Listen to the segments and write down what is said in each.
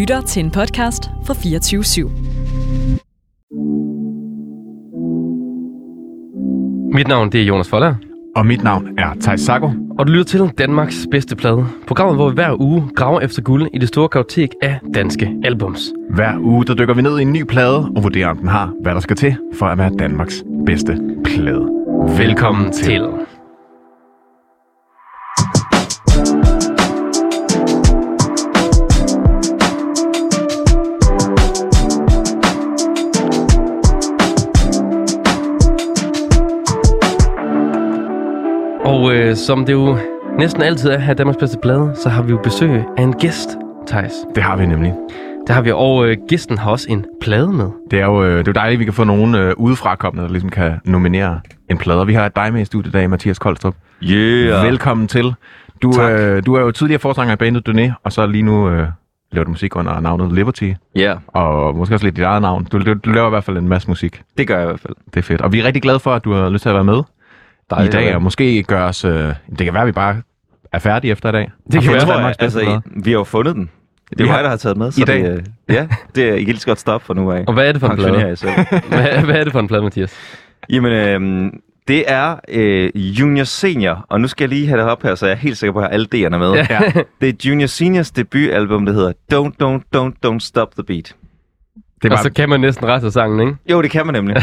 lytter til en podcast fra 24 /7. Mit navn det er Jonas Foller, Og mit navn er Thijs Sago. og du lytter til Danmarks bedste plade. Programmet, hvor vi hver uge graver efter guld i det store kartotek af danske albums. Hver uge der dykker vi ned i en ny plade og vurderer, om den har, hvad der skal til for at være Danmarks bedste plade. Velkommen til. Og som det jo næsten altid er her i Danmarks bedste plade, så har vi jo besøg af en gæst, Thijs. Det har vi nemlig. Det har vi, og øh, gæsten har også en plade med. Det er jo, øh, det er jo dejligt, at vi kan få nogen øh, udefrakommende, der ligesom kan nominere en plade. Og Vi har dig med i studiet i dag, Mathias Koldstrup. Yeah. Velkommen til. Du, Tak. øh, du er jo tidligere forsanger i bandet Doné, og så lige nu øh, laver du musik under navnet Liberty, Ja, og måske også lidt dit eget navn. Du, du, du laver i hvert fald en masse musik. det gør jeg i hvert fald. Det er fedt. Og vi er rigtig glade for, at du har lyst til at være med Dejligt i dag, og måske gøre os... Øh, det kan være, at vi bare er færdige efter i dag. Det kan Og være. Danmarks jeg, altså, vi har jo fundet den. Det er Vi mig, har- der har taget med. Så I dag. Det, øh, ja, det er, I kan lige så godt stoppe for nu af. Og hvad er det for en plade? Hvad, hvad er det for en plade, Mathias? Jamen, øh, det er øh, Junior Senior, og nu skal jeg lige have det op her, så jeg er helt sikker på, at jeg har alle D'erne med. Ja. Det er Junior Seniors debutalbum, der hedder Don't, Don't, Don't, Don't Stop the Beat. Det er Og bare, så kan man næsten resten af sangen, ikke? Jo, det kan man nemlig.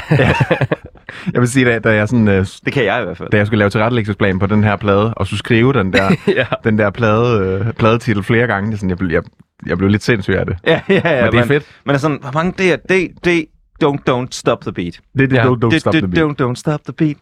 jeg vil sige, da, da jeg sådan... Øh, Det kan jeg i hvert fald. da jeg skulle lave tilrettelæggelsesplan på den her plade, og skulle skrive den der, ja. den der plade, øh, pladetitel flere gange, det er sådan, jeg, blev, jeg, jeg blev lidt sindssyg af det. Ja, ja, ja. Men det er man, fedt. Man er sådan, hvor mange D'er? D, D, Don't, Don't Stop the Beat. Det er det, Ja. don't, don't Det- stop det- the beat. Don't, don't stop the beat.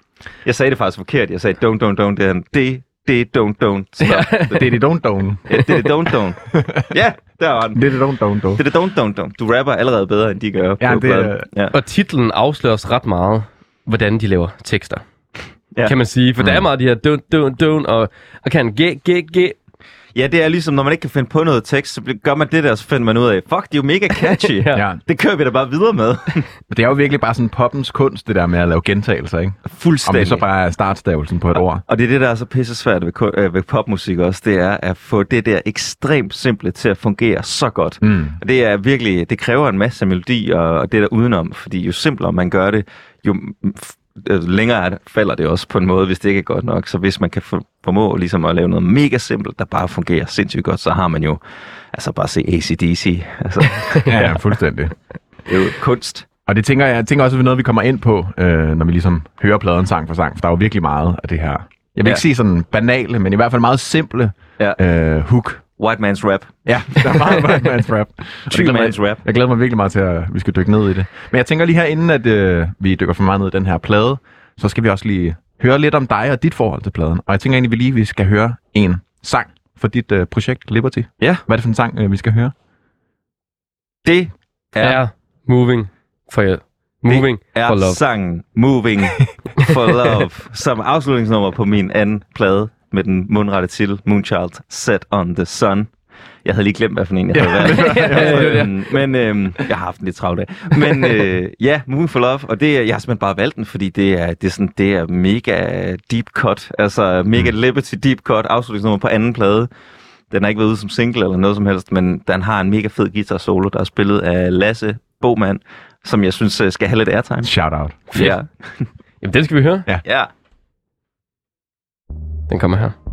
Jeg sagde det faktisk forkert. Jeg sagde don't, don't, don't. Det er det, det, don't, don't stop. Det er det don't, don't. Ja, det er det don't, don't. Ja, der var den. Det er det don't, don't, don't. Det er det don't, don't, don't. Du rapper allerede bedre, end de gør. Ja, det er- ja. Og titlen afslører os ret meget, hvordan de laver tekster. Ja. Kan man sige. For mm. der er meget af de her don't, don't, don't, og, og kan g, g, g. ja, det er ligesom, når man ikke kan finde på noget tekst, så bliver- gør man det der, så finder man ud af, fuck, det er jo mega catchy. Ja. Det kører vi da bare videre med. Det er jo virkelig bare sådan poppens kunst, det der med at lave gentagelser, ikke? Om Fuldstændig. det så bare er startstavelsen på et ord. Og det er det, der er så pisse svært ved, øh, ved popmusik også, det er at få det der ekstremt simple til at fungere så godt. Mm. Og det er virkelig, det kræver en masse melodi og, og det der udenom, fordi jo simplere man gør det, jo øh, længere er det, falder det også på en måde, hvis det ikke er godt nok. Så hvis man kan for, formå ligesom at lave noget mega simpelt, der bare fungerer sindssygt godt, så har man jo, altså bare se ACDC, altså Ja, ja, fuldstændig. det er jo kunst. Og det tænker jeg, jeg tænker også, at det er noget, vi kommer ind på, øh, når vi ligesom hører pladen sang for sang, for der er jo virkelig meget af det her. Jeg vil Ja. ikke sige sådan banale, men i hvert fald meget simple Ja. øh, hook. White man's rap. Ja, der er meget white man's rap. Det mig- man's rap. Jeg glæder mig virkelig meget til, at vi skal dykke ned i det. Men jeg tænker lige her, inden at øh, vi dykker for meget ned i den her plade, så skal vi også lige høre lidt om dig og dit forhold til pladen. Og jeg tænker egentlig, vi lige vi skal høre en sang for dit øh, projekt Liberty. Ja. Hvad er det for en sang, øh, vi skal høre? Det er, Er moving for jer. Moving er for love. sangen Moving for Love, som afslutningsnummer på min anden plade med den mundrette titel Moonchild Set on the Sun. Jeg havde lige glemt, hvad for en jeg havde ja. Øhm, men øhm, jeg har haft en lidt travlt af. Men øh, ja, Moving for Love, og det, jeg har simpelthen bare valgt den, fordi det er, det er, sådan, det er mega deep cut, altså mega Mm. Liberty deep cut, afslutningsnummer på anden plade. Den har ikke været ude som single eller noget som helst, men den har en mega fed guitar solo, der er spillet af Lasse Bogman, som jeg synes øh, skal have lidt airtime. Shout out. Ja. Jamen, den skal vi høre. ja. Den kommer her.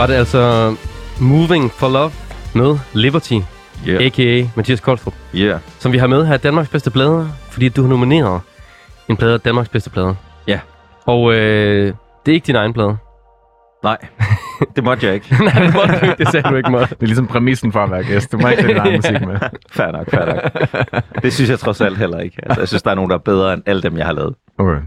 Var det altså Moving for Love med Liberty, Yeah. a.k.a. Mathias Koldstrup, Yeah. som vi har med her i Danmarks bedste plader, fordi du har nomineret en plade af Danmarks bedste plader. Ja. Og øh, det er ikke din egen plade. Nej, det måtte jeg ikke. Nej, det måtte du ikke. Det sagde du ikke måtte. Det er ligesom præmissen for at være gæst. Du må ikke egen musik med. Fair nok, fair nok. Det synes jeg trods alt heller ikke. Altså, jeg synes, der er nogen, der er bedre end alle dem, jeg har lavet. Okay.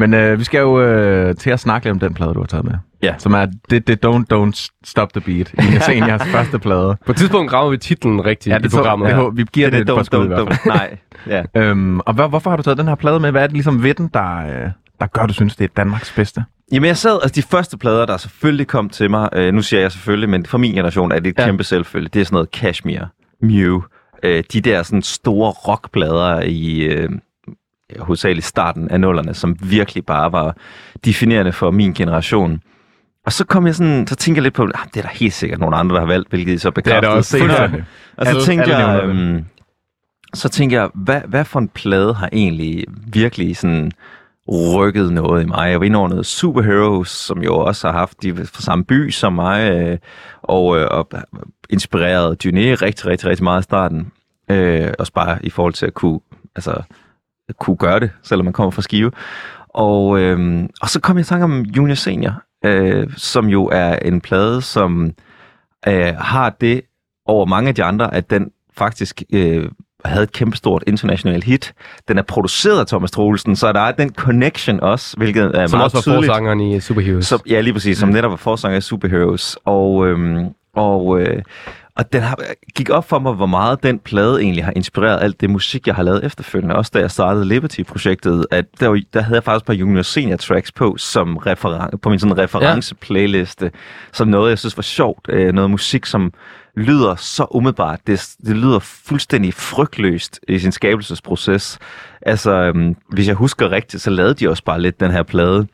Men øh, vi skal jo øh, til at snakke lidt om den plade, du har taget med. Ja. Som er det, det Don't Don't Stop the Beat. I Seniors første plade. På et tidspunkt graver vi titlen rigtigt ja, i programmet. det, her. det, vi giver det, det, det et i hvert fald. Nej, ja. Øhm, og hvad, hvorfor har du taget den her plade med? Hvad er det ligesom ved den, der, øh, der gør, du synes, det er Danmarks bedste? Jamen jeg sad, altså de første plader, der selvfølgelig kom til mig, øh, nu siger jeg selvfølgelig, men for min generation er det et Ja. kæmpe selvfølge, det er sådan noget Cashmere, Mew, øh, de der sådan store rockplader i øh, hovedsageligt starten af nullerne, som virkelig bare var definerende for min generation. Og så kom jeg sådan, så tænker jeg lidt på, ah, det er der helt sikkert nogle andre, der har valgt, hvilket I så det bekræftede også senere. Og så Alle- tænkte alle jeg, øhm, så tænkte jeg, hvad, hvad for en plade har egentlig virkelig sådan rykket noget i mig? Jeg var inde over noget Superheroes, som jo også har haft de fra samme by som mig, øh, og, øh, og inspireret Dyné rigtig, rigtig, rigtig meget i starten. Øh, også bare i forhold til at kunne, altså, kunne gøre det, selvom man kommer fra Skive. Og, øh, og så kom jeg i tanke om Junior Senior, øh, som jo er en plade, som øh, har det over mange af de andre, at den faktisk øh, havde et kæmpestort internationalt hit. Den er produceret af Thomas Troelsen, så der er den connection også, hvilket er Som meget også var tydeligt. forsangeren i Superheroes. Som, ja, lige præcis, som netop var forsanger af Superheroes. Og, øhm, og, øh, og den har, gik op for mig, hvor meget den plade egentlig har inspireret alt det musik, jeg har lavet efterfølgende. Også da jeg startede Liberty-projektet, at der, var- der havde jeg faktisk et par junior senior tracks på, som referen- på min sådan reference-playliste, som noget, jeg synes var sjovt. Øh, noget musik, som lyder så umiddelbart. Det, det lyder fuldstændig frygtløst i sin skabelsesproces. Altså, øhm, hvis jeg husker rigtigt, så lavede de også bare lidt den her plade,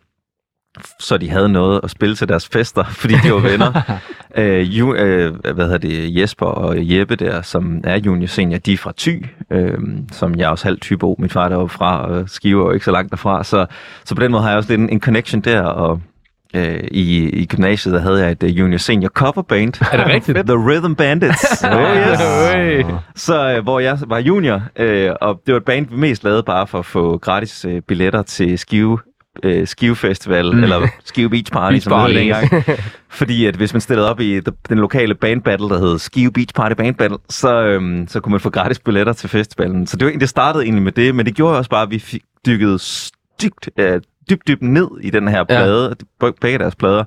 så de havde noget at spille til deres fester, fordi de var venner. øh, ju, øh, hvad hedder det, Jesper og Jeppe der, som er junior senior, de er fra Thy, øh, som jeg er også halv typo. Min far er deroppe fra, og Skive er jo ikke så langt derfra. Så, så på den måde har jeg også lidt en, en connection der, og øh, i, i gymnasiet der havde jeg et uh, junior senior cover band. Er det rigtigt? The Rhythm Bandits. oh yes. Så øh, hvor jeg var junior, øh, og det var et band, vi mest lavede bare for at få gratis øh, billetter til Skive, øh, Skive Festival, mm. eller Skive Beach Party, Beach som det Party. dengang. Fordi at hvis man stillede op i the, den lokale band battle, der hed Skive Beach Party Band Battle, så, øhm, så kunne man få gratis billetter til festivalen. Så det, var, det startede egentlig med det, men det gjorde også bare, at vi fik dykket stygt, øh, dybt, dybt ned i den her plade, ja. begge deres plader.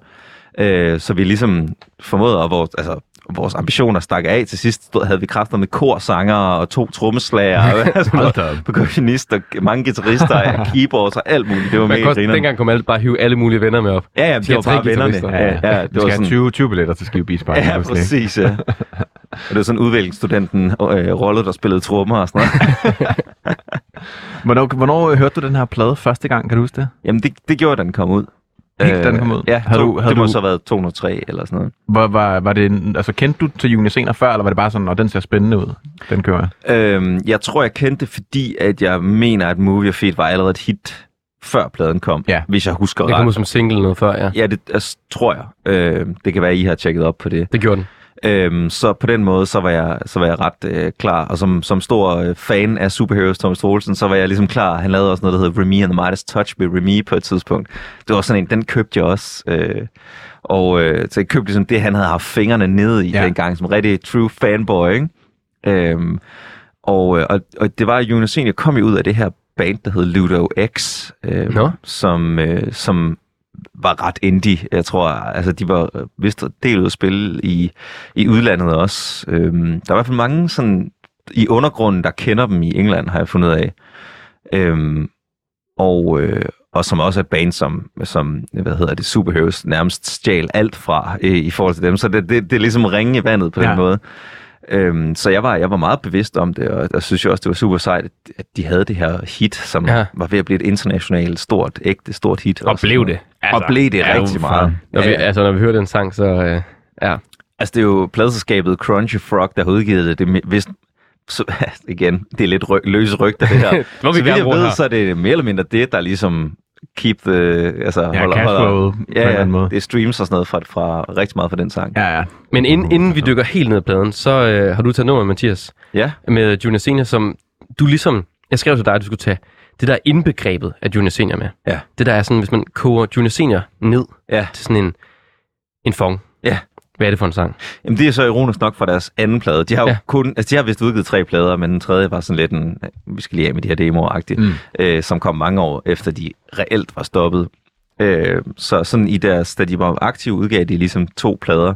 Øh, så vi ligesom formåede, at vores, altså, vores ambitioner stak af. Til sidst stod, havde vi kræfter med korsanger og to trommeslager, altså, percussionister, mange guitarister, keyboards og alt muligt. Det var Man mega grineren. dengang man alle- bare hive alle mulige venner med op. Ja, ja, det var bare vennerne. Ja, ja, Vi det var sådan, 20, 20 billetter til Skive Beach Party. Ja, obviously. præcis, ja. Og det var sådan udviklingsstudenten øh, Rolle, der spillede trommer og sådan noget. Hvornår, hvornår hørte du den her plade første gang? Kan du huske det? Jamen, det, det gjorde, da den kom ud. Helt da den kom ud? Ja, Havde to, du- havde det må du- så have været 203 eller sådan noget. Var, var, var det, altså, kendte du til Juni Senere før, eller var det bare sådan, at den ser spændende ud, den kører? Øhm, jeg tror, jeg kendte det, fordi at jeg mener, at Movie of Feet var allerede et hit, før pladen kom, Ja. hvis jeg husker Det kom ud ret. som single noget før, ja. Ja, det altså, tror jeg. Øh, det kan være, at I har tjekket op på det. Det gjorde den. Øhm, så på den måde, så var jeg, så var jeg ret øh, klar. Og som, som stor øh, fan af Superheroes Thomas Troelsen, så var jeg ligesom klar. Han lavede også noget, der hedder Remy and the Midas Touch med Remy på et tidspunkt. Det var sådan en, den købte jeg også. Øh, og øh, så jeg købte ligesom det, han havde haft fingrene nede i Ja. dengang, som rigtig true fanboy, ikke? Øhm, og, øh, og, og det var, at Jonas Senior kom jo ud af det her band, der hed Ludo X, øh, Nå. som, øh, som var ret indie. Jeg tror, altså de var øh, vist del ud at spille i, i udlandet også. Øhm, der er i hvert fald mange sådan i undergrunden, der kender dem i England, har jeg fundet af. Øhm, og, øh, og som også er et band, som, som hvad hedder det, Superheroes nærmest stjal alt fra øh, i forhold til dem. Så det, det, det er ligesom ringe i vandet på Ja. den måde. Øhm, så jeg var, jeg var meget bevidst om det, og jeg synes jo også, det var super sejt, at- de havde det her hit, som Ja. var ved at blive et internationalt, stort, ægte, stort hit. Og også. blev det. og blev det ja, rigtig meget. Når vi, Ja, altså, når vi hører den sang, så... Øh, ja. Altså, det er jo pladselskabet Crunchy Frog, der har udgivet det. det vist, så, igen, det er lidt ry- løse rygter, det her. Det vi så gerne jeg ved, her. så er det mere eller mindre det, der ligesom keep the... Altså, Ja, cashflowet på en ja, ja, anden måde. det er streams og sådan noget fra, fra rigtig meget fra den sang. Ja, ja. Men inden, inden vi dykker helt ned i pladen, så øh, har du taget nummer, Mathias, Ja, med Junior Senior, som du ligesom... Jeg skrev til dig, at du skulle tage det der indbegrebet af Junior Senior med. Ja. Det der er sådan, hvis man koger Junior Senior ned ja. til sådan en, en fong. Hvad er det for en sang? Jamen, det er så ironisk nok fra deres anden plade. De har jo Ja. kun, altså de har vist udgivet tre plader, men den tredje var sådan lidt en, vi skal lige af med de her demoer mm. øh, som kom mange år efter de reelt var stoppet. Øh, så sådan i deres, da de var aktive, udgav de ligesom to plader.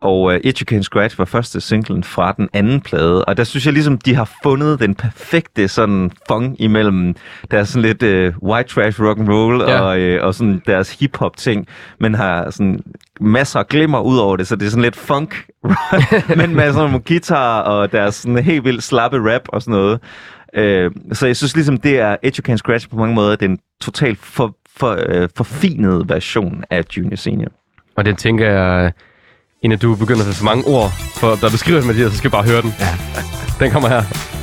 Og uh, It You Can Scratch var første singlen fra den anden plade, og der synes jeg ligesom, de har fundet den perfekte sådan fong imellem deres sådan lidt uh, white trash rock and roll Ja. og, uh, og sådan deres hip hop ting, men har sådan masser af glimmer ud over det, så det er sådan lidt funk, men med sådan nogle guitar og deres sådan helt vildt slappe rap og sådan noget. Uh, så jeg synes ligesom, det er You Can Scratch på mange måder den totalt for, for, uh, forfinede version af Junior Senior. Og den tænker jeg, inden du begynder at få for mange ord, for der beskriver den, Mathias, så skal vi bare høre den. Ja. Den kommer her.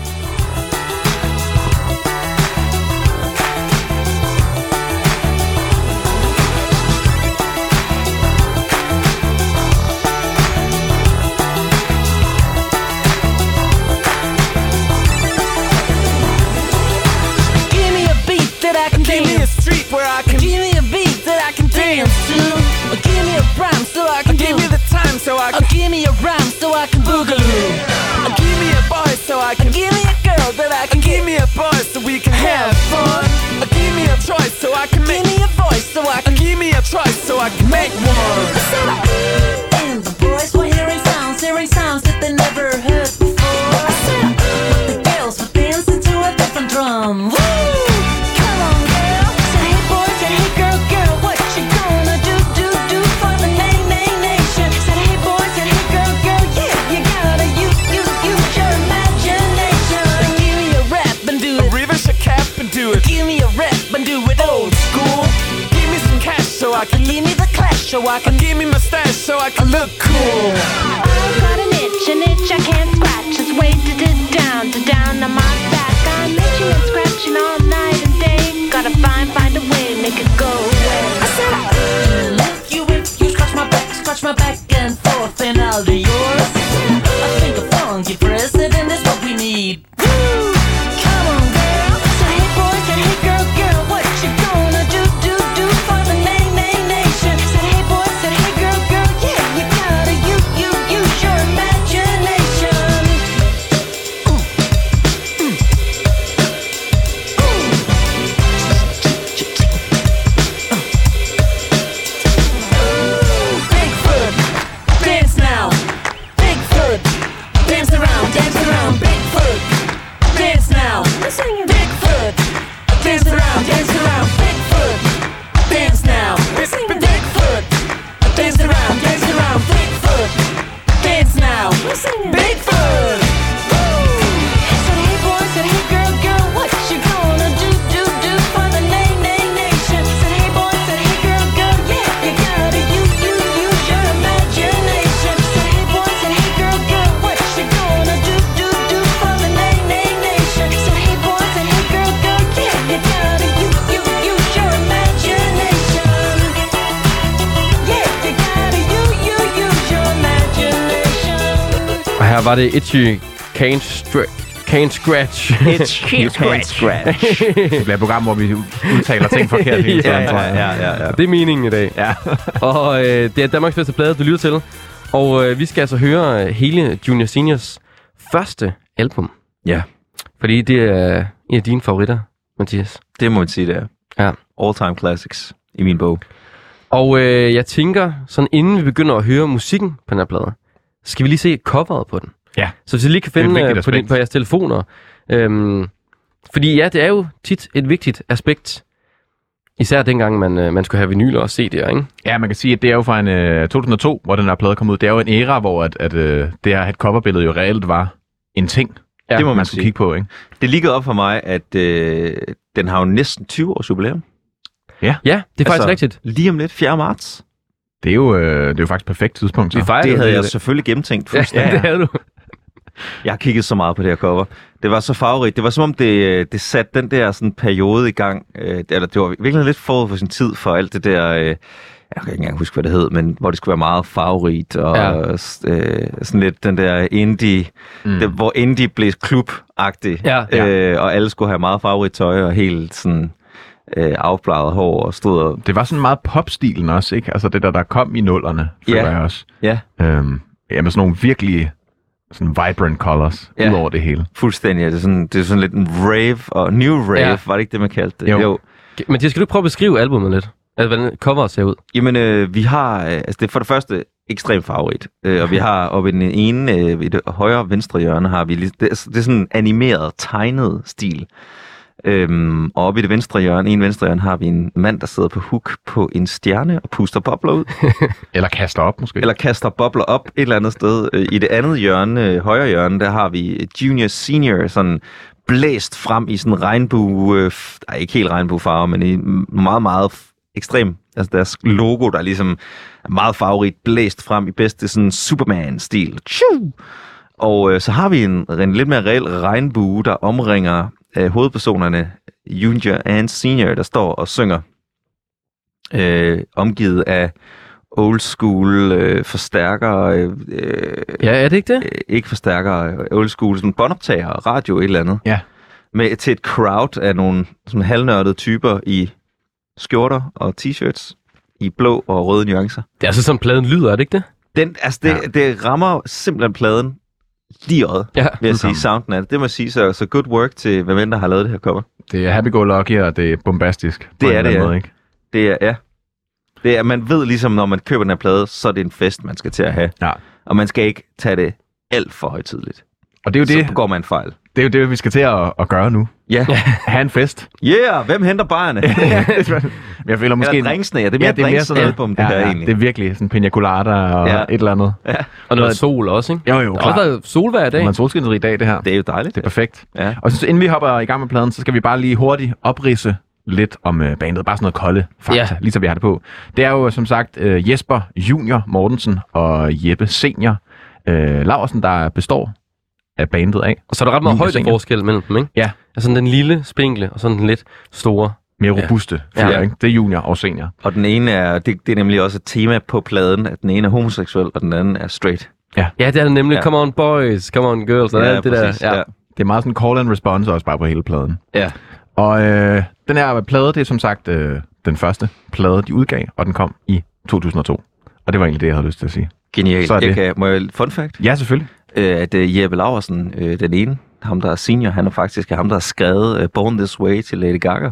So I can Give make me a voice so I can. give me a choice so I can make one. So I can give me my stash so I can look cool. Var det Itchy Can't, Stra- can't Scratch. Itch, you can't scratch. Det bliver et program, hvor vi udtaler ting forkert hele tiden, Ja, tror ja, jeg. ja, ja, ja. Det er meningen i dag. Ja. Og øh, det er Danmarks bedste plade, du lytter til. Og øh, vi skal altså høre hele Junior Seniors første album. Ja. Fordi det er en af dine favoritter, Mathias. Det må man sige, det er. Ja. All time classics i min bog. Og øh, jeg tænker, sådan inden vi begynder at høre musikken på den her plade, skal vi lige se coveret på den. Ja. Så hvis I lige kan finde øh, på, din, aspekt. på jeres telefoner. Øhm, fordi ja, det er jo tit et vigtigt aspekt. Især dengang, man, øh, man skulle have vinyler og CD'er, ikke? Ja, man kan sige, at det er jo fra en øh, 2002, hvor den her plade kom ud. Det er jo en æra, hvor at, at, øh, det her et coverbillede jo reelt var en ting, Ja, det må man, man skulle kigge på, ikke? Det ligger op for mig, at øh, den har jo næsten 20 års jubilæum. Ja, det er faktisk Altså, rigtigt. Lige om lidt, 4. marts. Det er jo, øh, det er jo faktisk et perfekt tidspunkt. Så. Vi Det havde jeg det. selvfølgelig gennemtænkt Ja, fuldstændig. det havde du. Jeg har kigget så meget på det her cover. Det var så farverigt. Det var som om, det, øh, det satte den der sådan, periode i gang. Øh, eller det var virkelig lidt forud for sin tid for alt det der... Øh, jeg kan ikke engang huske, hvad det hed, men hvor det skulle være meget farverigt, og Ja. ja. øh, sådan lidt den der indie, mm. det, hvor indie blev klub-agtig, Ja. Øh, og alle skulle have meget farverigt tøj, og helt sådan øh, afbladet hår, og stod og... Det var sådan meget popstilen også, ikke? Altså det der, der kom i nullerne, føler Ja. jeg også. Ja, Øhm, ja, med sådan nogle virkelig sådan vibrant colors Ja. ja. ud over det hele. fuldstændig. Det er sådan, det er sådan lidt en rave, og new rave, Ja. ja. var det ikke det, man kaldte det? Jo. jo. Mathias, skal du ikke prøve at beskrive albumet lidt? Altså, hvordan coveret ser ud? Jamen, øh, vi har, øh, altså det er for det første ekstremt favorit, øh, og vi har oppe i den ene, øh, i det højre venstre hjørne, har vi lige, det, er, det er sådan en animeret, tegnet stil. Øhm, og oppe i det venstre hjørne, en venstre hjørne, har vi en mand, der sidder på hook på en stjerne og puster bobler ud, Eller kaster op, måske. eller kaster bobler op et eller andet sted. Øh, I det andet hjørne, øh, højre hjørne, der har vi junior senior, sådan blæst frem i sådan regnbue, øh, nej, ikke helt regnbuefarve, men i meget, meget ekstrem, altså deres logo, der ligesom er meget favorit, blæst frem i bedste sådan Superman-stil. Tju! Og øh, så har vi en, en lidt mere reel regnbue, der omringer øh, hovedpersonerne, junior and senior, der står og synger, øh, omgivet af old school øh, forstærker, øh, Ja, er det ikke det? øh, ikke forstærker, øh, old school, sådan båndoptager, radio et eller andet. Ja. Med, til et crowd af nogle sådan halvnørdede typer i skjorter og t-shirts i blå og røde nuancer. Det er altså sådan, pladen lyder, er det ikke det? Den, altså det, ja. det rammer simpelthen pladen lige i øjet, Ja. vil jeg sige, fuldkommen. sounden af det. Det må jeg sige, så, så good work til hvem end der har lavet det her cover. Det er happy-go-lucky, og det er bombastisk. på Det er det, ja. måde, ikke? Det er, ja. Det er, man ved ligesom, når man køber den her plade, så er det en fest, man skal til at have. Ja. Og man skal ikke tage det alt for højtidligt. Og det er jo Så det, begår man en fejl. Det, er jo det vi skal til at, at gøre nu. Ja. Ha' en fest. Yeah, hvem henter bajerne? Men jeg føler måske... Eller drinksene, ja. Det er mere, ja, det er mere sådan album, det ja, her ja, egentlig. Det er virkelig sådan pina colada og Ja. ja. et eller andet. Og noget sol også, ikke? Jo, jo, Der har været solvejr i dag. Det er en solskinsrig dag, det her. Det er jo dejligt. Det er perfekt. Ja. Og så inden vi hopper i gang med pladen, så skal vi bare lige hurtigt oprise lidt om øh, bandet. Bare sådan noget kolde fakta, Ja. ja. lige så vi har det på. Det er jo som sagt øh, Jesper Junior Mortensen og Jeppe Senior øh, Laversen, der består af bandet af. Og så er der ret meget Junior højde senior. forskel mellem dem, ikke? Ja. Altså den lille, spinkle, og sådan den lidt store. Mere Ja. robuste Ja. fyre, ikke? Det er junior og senior. Og den ene er, det, det er nemlig også et tema på pladen, at den ene er homoseksuel, og den anden er straight. Ja, det er det nemlig. Ja. Come on boys, come on girls, og ja, alt det der. præcis, Ja. Ja. Det er meget sådan call and response også bare på hele pladen. ja. Og øh, den her plade, det er som sagt øh, den første plade, de udgav, og den kom i 2002. Og det var egentlig det, jeg havde lyst til at sige. Genialt. Så er Jeg det. kan, må jeg, fun fact, Ja, selvfølgelig. Øh, at øh, Jeppe Laversen, øh, den ene, ham der er senior, han er faktisk ham, der har skrevet øh, Born This Way til Lady Gaga.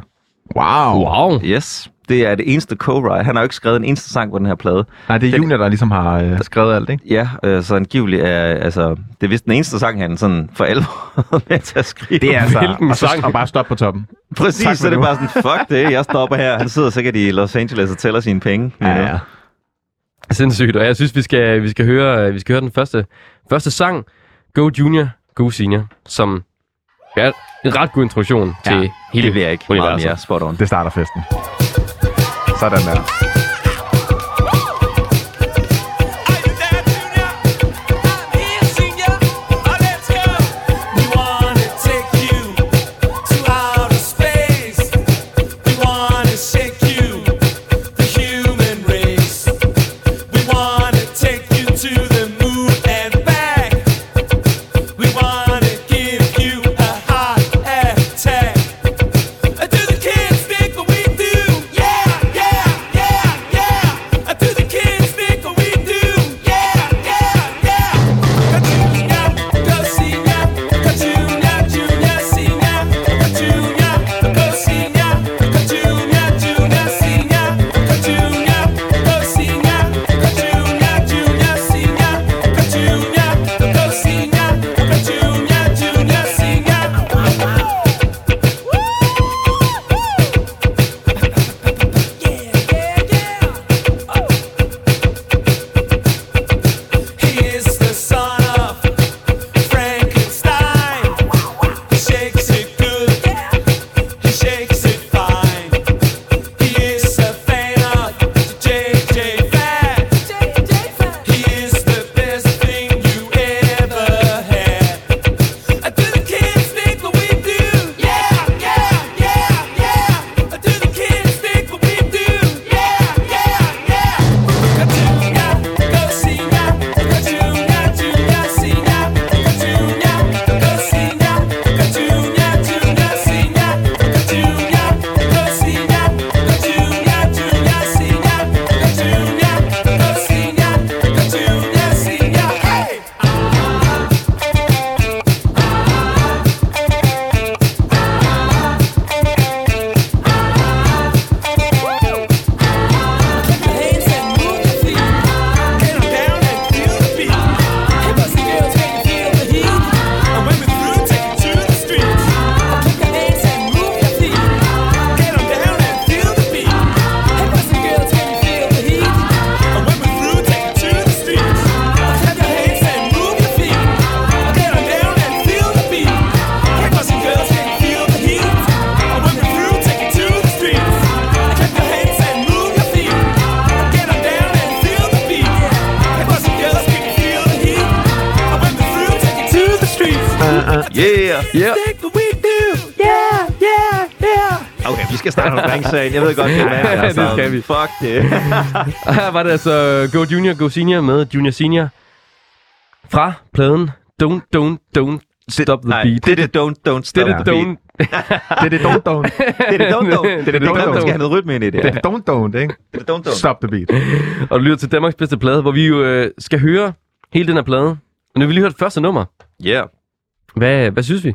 Wow. Wow. Yes. Det er det eneste co-write. Han har jo ikke skrevet en eneste sang på den her plade. Nej, det er Den- Junior, der ligesom har øh, skrevet alt, ikke? Ja, øh, så angiveligt er, altså, det er vist den eneste sang, han sådan for alvor er med til at skrive. Det er altså, Hvilken og, så, sang? og bare stop på toppen. Præcis, Tak så det er bare sådan, fuck det, jeg stopper her. Han sidder sikkert i Los Angeles og tæller sine penge. Ja, ja. Sindssygt, og jeg synes, vi skal, vi skal, høre, vi skal høre den første, første sang, Go Junior, Go Senior, som er en ret god introduktion ja, til hele Det bliver ikke meget universet. mere spot on. Det starter festen. Sådan der. Okay, vi skal starte omkring sagen. Jeg ved godt, det er mand, Ja, det skal vi. Fuck det. Her var det altså Go Junior, Go Senior med Junior Senior fra pladen Don't, Don't, Don't Stop the Nej, Beat. det er det don't, don't stop Det det the beat. Det er det don't don't. Det er det don't, don't. Det er det don't, don't, don't. skal have noget rytme ind i det. Det er det don't don't, ikke? Det er don't, don't. Stop the beat. Og du lytter til Danmarks bedste plade, hvor vi jo øh, skal høre hele den her plade. Og nu har vi lige hørt første nummer. Yeah. Hvad, hvad synes vi?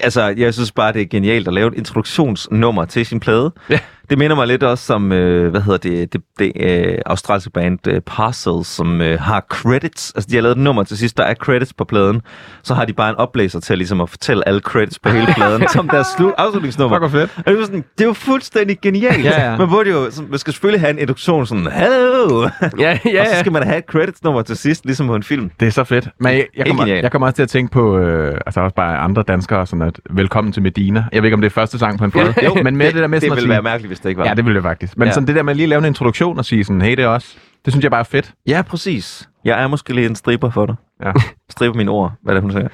Altså, jeg synes bare, det er genialt at lave et introduktionsnummer til sin plade. Ja. Det minder mig lidt også som, øh, hvad hedder det, det, det øh, australske band øh, Parcels, som øh, har credits. Altså, de har lavet et nummer til sidst, der er credits på pladen. Så har de bare en oplæser til ligesom at fortælle alle credits på hele pladen, som deres slu- afslutningsnummer. Fuck, fedt. Og det, var sådan, det er jo fuldstændig genialt. Ja, ja. Man, burde jo, så, man skal selvfølgelig have en introduktion sådan, Hello! Ja, ja, Og så ja. skal man have et credits-nummer til sidst, ligesom på en film. Det er så fedt. Men jeg, jeg, kommer, jeg kommer også til at tænke på, øh, altså også bare andre danskere, sådan at velkommen til Medina. Jeg ved ikke, om det er første sang på en plade. Jo, men med det, der med det sådan at ville sige, være mærkeligt, hvis det ikke var. Ja, det ville det faktisk. Men Ja. sådan det der med at lige lave en introduktion og sige sådan, hey, det er os. Det synes jeg bare er fedt. Ja, præcis. Jeg er måske lige en striber for dig. Ja. Striber mine ord, hvad det er, hun siger.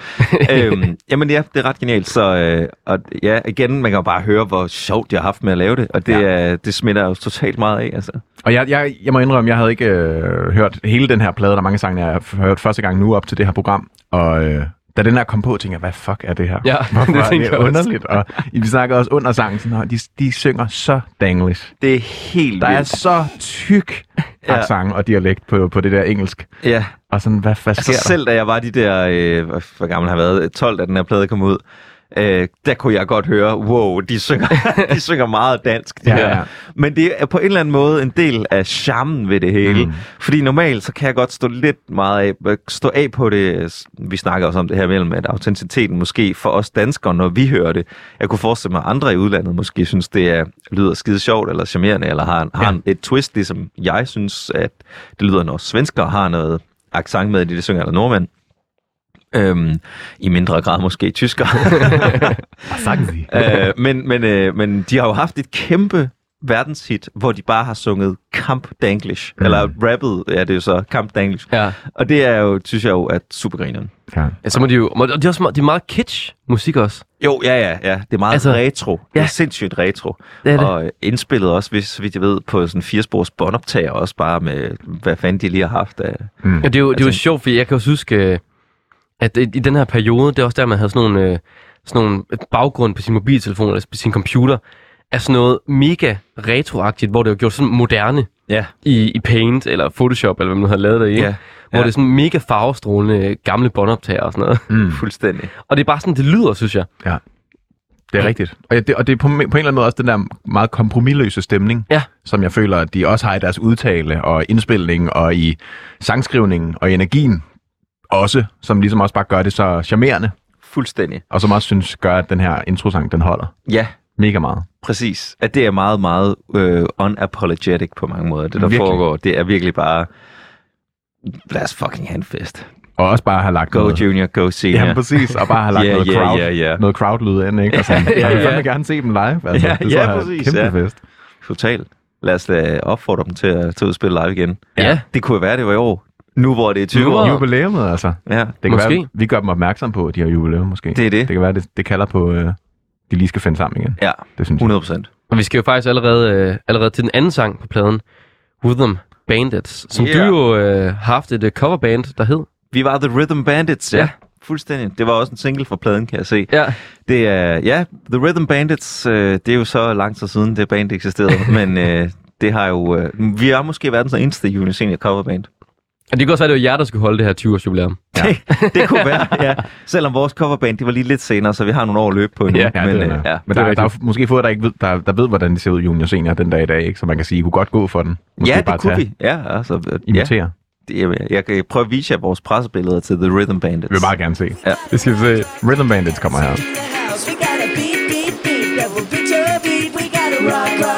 øhm, jamen ja, det er ret genialt. Så øh, og, ja, igen, man kan jo bare høre, hvor sjovt jeg har haft med at lave det. Og det, Ja. ja. det smitter jo totalt meget af. Altså. Og jeg, jeg, jeg må indrømme, jeg havde ikke øh, hørt hele den her plade. Der er mange sange, jeg har hørt første gang nu op til det her program. Og øh, da den her kom på, tænkte jeg, hvad fuck er det her? Ja, Hvorfor det er det jeg også. underligt? Og vi snakker også under sangen, sådan, "Nå, de, de synger så danglish. Det er helt Der er vildt. så tyk Ja. accent og dialekt på, på det der engelsk. Ja, Og sådan, hvad, hvad sker altså der? selv da jeg var de der, øh, hvor gammel har jeg været, 12, da den her plade kom ud, øh, der kunne jeg godt høre, wow, de synger, de synger meget dansk, de Ja, ja, ja. Men det er på en eller anden måde en del af charmen ved det hele. Mm. Fordi normalt, så kan jeg godt stå lidt meget af, stå af på det. Vi snakker også om det her mellem, at autenticiteten måske for os danskere, når vi hører det. Jeg kunne forestille mig, at andre i udlandet måske synes, det er, lyder skide sjovt eller charmerende, eller har, har Ja. et twist, ligesom jeg synes, at det lyder, når svenskere har noget accent med, de det synger, eller nordmænd. Øhm, I mindre grad måske tyskere. øh, men, men, øh, men de har jo haft et kæmpe verdenshit, hvor de bare har sunget Camp Danglish. Mm. Eller rappet er det jo så, Camp Danglish. Ja. Og det er jo, synes jeg jo, at supergrineren. Ja. ja. Så må de jo... Og det er også meget, det er meget kitsch musik også. Jo, ja, ja, ja. Det er meget Altså, retro. Det ja. er sindssygt retro. Det er det. Og indspillet også, hvis vidt jeg ved, på sådan en firespors båndoptager også bare med, hvad fanden de lige har haft af... Mm. Ja, det er jo, det er jo Altså- sjovt, fordi jeg kan også huske, øh, at i, den her periode, det er også der, man havde sådan nogle, øh, sådan nogle baggrund på sin mobiltelefon eller på sin computer, af sådan noget mega retroagtigt, hvor det var gjort sådan moderne Ja, i, i Paint eller Photoshop, eller hvad man havde lavet det i. ja, Hvor ja. det er sådan mega farvestrålende øh, gamle båndoptager og sådan noget. Mm. fuldstændig. Og det er bare sådan, det lyder, synes jeg. Det er rigtigt. Og det, og det er på, på en eller anden måde også den der meget kompromilløse stemning, Ja. som jeg føler, at de også har i deres udtale og indspilning og i sangskrivningen og i energien også, som ligesom også bare gør det så charmerende, Fuldstændig. og som også synes gør, at den her introsang, den holder Ja, mega meget. Præcis. At det er meget, meget øh, unapologetic på mange måder. Det, der Virkelig. foregår, det er virkelig bare... Lad os fucking have en fest. Og også bare have lagt Go noget... junior, go senior. Ja, præcis. Og bare have lagt Ja, noget, crowd, ja, ja. noget crowd-lyd ind, ikke? Og sådan, Ja, jeg vil fandme gerne se dem live. Altså, Ja, det er ja, så præcis, Kæmpe ja. fest. Totalt. Lad os da opfordre dem til at tage ud og spille live igen. Ja. Det kunne være, det var i år. Nu hvor det er 20 Nu hvor- år. Jubilæumet, altså. Ja, Det kan Måske. være, vi gør dem opmærksom på, at de har jubilæum, måske. det er det. Det kan være, det, det kalder på, øh, de lige skal finde sammen igen. Ja, Det synes jeg. 100 procent. Og vi skal jo faktisk allerede, øh, allerede til den anden sang på pladen, Rhythm Bandits, som Yeah. du jo øh, har haft et øh, coverband, der hed. Vi var The Rhythm Bandits, ja. Ja. ja. Fuldstændig. Det var også en single fra pladen, kan jeg se. Ja. Det er, ja, The Rhythm Bandits, øh, det er jo så lang tid siden, det band eksisterede, men øh, det har jo, øh, vi har måske verdens eneste Junior Senior coverband. Og det kan også være, at det var jer, der skulle holde det her 20-års jubilæum. Ja. Det, det kunne være, ja. Selvom vores coverband, det var lige lidt senere, så vi har nogle år at løbe på nu. Ja, Ja, men, det øh, er, ja, men der, er- der er måske få, der ikke ved, der, der ved, hvordan de ser ud junior senior den dag i dag, ikke? Så man kan sige, I kunne godt gå for den. Måske ja, bare det kunne tage, vi. Ja, altså, øh, ja, Imitere. det, jeg, jeg kan prøve at vise jer vores pressebilleder til The Rhythm Bandits. Det vil meget gerne se. Ja. Det skal vi se. Rhythm Bandits kommer her. We got a beat, beat, beat, double picture beat. We got a rock, rock,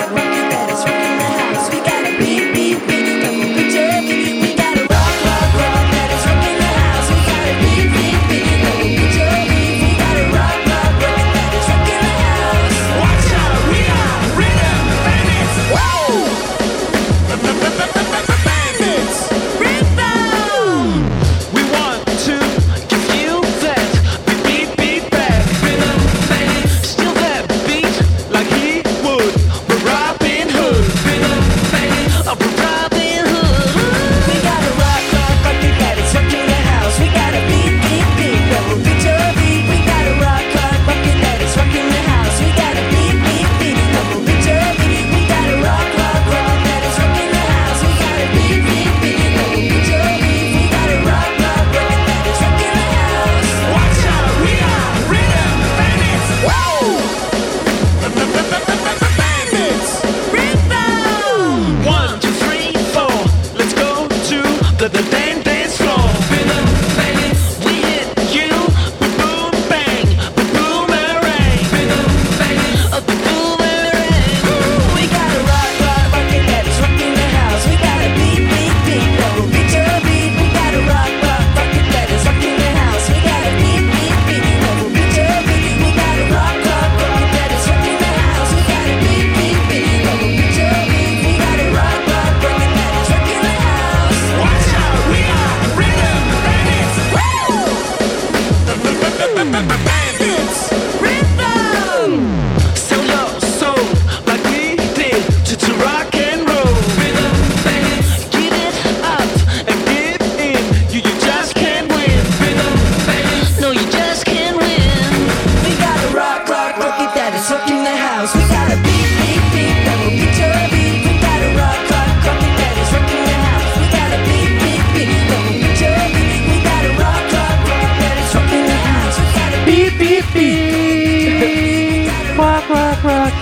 beat. Rock, rock, rock.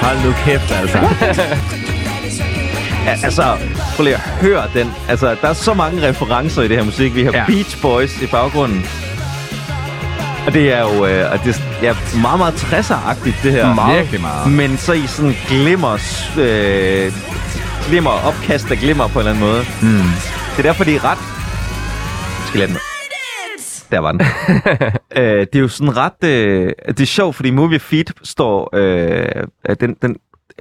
Hold nu kæft, altså. Ja, altså, prøv lige at høre den. Altså, der er så mange referencer i det her musik. Vi har Ja. Beach Boys i baggrunden. Og det er jo øh, og det er ja, meget, meget 60'er-agtigt, det her. Meget. Virkelig meget. Men så i sådan glimmer, øh, glimmer, opkast af glimmer på en eller anden måde. Mm. Det er derfor, det er ret... Jeg skal lade den. Der var den. øh, det er jo sådan ret... Øh, det er sjovt, fordi Movie Feet står... Øh, den, den,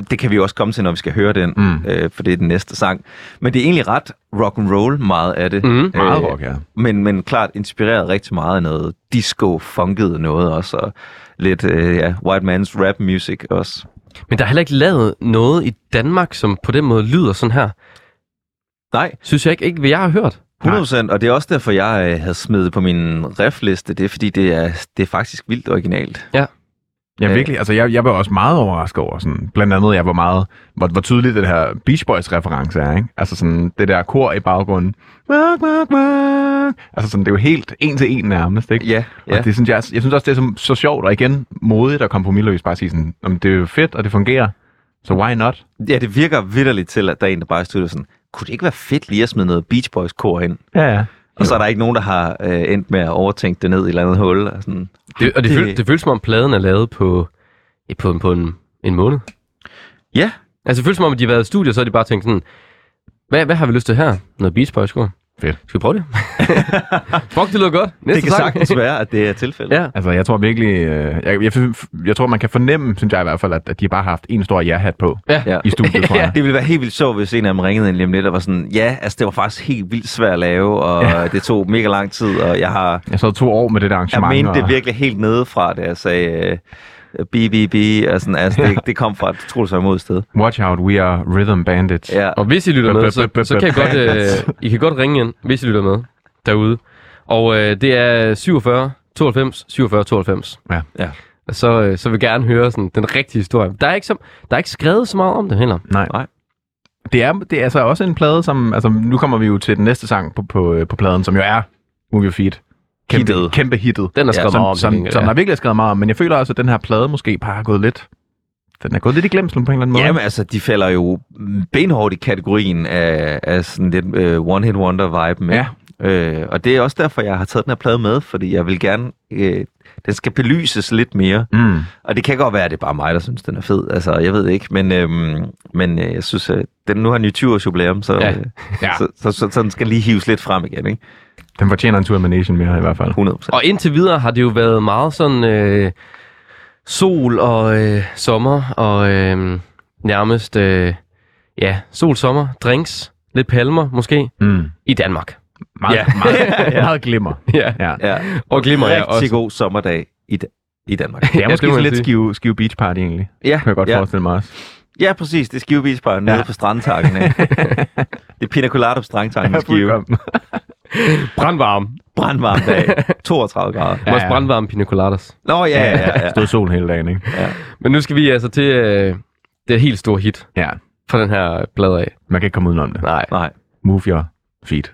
det kan vi jo også komme til, når vi skal høre den, Mm. mm. øh, for det er den næste sang. Men det er egentlig ret rock and roll meget af det. Mhm. Meget rock, ja. Men, men klart inspireret rigtig meget af noget disco-funket noget også, og lidt øh, ja, white man's rap music også. Men der er heller ikke lavet noget i Danmark, som på den måde lyder sådan her. Nej, Synes jeg ikke, ikke hvad jeg har hørt. 100%, og det er også derfor, jeg øh, havde smidt på min refliste. Det er fordi, det er, det er faktisk vildt originalt. Ja, Øh. virkelig. Altså, jeg, jeg var også meget overrasket over sådan, blandt andet, jeg var meget, hvor, hvor tydeligt det her Beach Boys reference er, ikke? Altså sådan, det der kor i baggrunden. Wak, wak, wak. Altså sådan, det er jo helt en til en nærmest, ikke? Ja, ja. Og det synes jeg, jeg synes også, det er så, så sjovt, og igen, modigt og kompromilløst, bare at sige sådan, om det er jo fedt, og det fungerer, så why not? Ja, det virker vidderligt til, at der er en, der bare stod sådan, kunne det ikke være fedt lige at smide noget Beach Boys kor ind? Ja, ja. Og så er der ikke nogen, der har øh, endt med at overtænke det ned i et eller andet hul. Og sådan. Det, og det, Det- føles, det føles som om pladen er lavet på, på, på en, en måned. Ja, Altså det føles som om, at de har været i studiet, så har de bare tænkt sådan, hvad, hvad har vi lyst til her? Noget Beach Boys score. Fedt. Skal vi prøve det? Fuck, det lyder godt. Næste det kan sang. sagtens være, at det er tilfældet. ja. Altså, jeg tror virkelig, øh, jeg, jeg, jeg, tror, man kan fornemme, synes jeg i hvert fald, at, at de bare har haft en stor ja-hat på Ja. Ja. i studiet, tror jeg. Det ville være helt vildt sjovt, hvis en af dem ringede ind lige om lidt og var sådan, ja, altså det var faktisk helt vildt svært at lave, og Ja. ja. det tog mega lang tid, og jeg har, Jeg sad to år med det der jeg arrangement. mente det og- virkelig helt nedefra, da jeg sagde øh, BBB, og sådan, altså det, det kom fra et utroligt imod sted. Watch out, we are rhythm bandits. Ja. Og hvis I lytter med, så, så kan I godt, øh, I kan godt ringe ind, hvis I lytter med derude. Og øh, det er 47 92 47 92. Ja. Ja. Og så, øh, så vil jeg gerne høre sådan, den rigtige historie. Der er, ikke så, der er ikke skrevet så meget om det heller. Nej. Nej. Det er, det er altså også en plade, som... Altså, nu kommer vi jo til den næste sang på, på, øh, på pladen, som jo er Movie Feet. Kæmpe, Hittet. kæmpe hittet. Den er skrevet som, meget om. som, gengæld, som ja. der virkelig er skrevet meget om. Men jeg føler også, at den her plade måske bare har gået lidt... Den er gået lidt i glemslen på en eller anden måde. Jamen altså, de falder jo benhårdt i kategorien af, af sådan lidt uh, one-hit wonder-vibe med. Ja. Øh, og det er også derfor, jeg har taget den her plade med, fordi jeg vil gerne, øh, den skal belyses lidt mere. Mm. Og det kan godt være, at det er bare mig, der synes, den er fed. Altså, jeg ved ikke, men, øhm, men øh, jeg synes, at den nu har 20 års jubilæum, så, Ja. ja. Ja. så, så, så, så, den skal lige hives lidt frem igen, ikke? Den fortjener en tur med Nation mere i hvert fald. 100 Og indtil videre har det jo været meget sådan øh, sol og øh, sommer og øh, nærmest øh, ja, sol, sommer, drinks, lidt palmer måske Mm. i Danmark. Meget, Ja. meget, meget glimmer. Ja. Ja. Ja. Og glimmer jeg Rigtig også. god sommerdag i, i Danmark. Det er Ja, måske det man lidt skive, skive beach party egentlig. Ja, Kan jeg godt ja. forestille mig også. ja, præcis. Det er Skive Beach nede Ja. på strandtakken. Det er Pina Colada på strandtakken i Skive. Brandvarm. Brandvarm dag. 32 grader. Ja. Også brandvarme pina coladas. Nå, ja, ja, ja. ja. Stod sol hele dagen, ikke? Men nu skal vi altså til øh, det helt store hit Ja. fra den her plade af. Man kan ikke komme udenom det. Nej, Nej. Move your feet.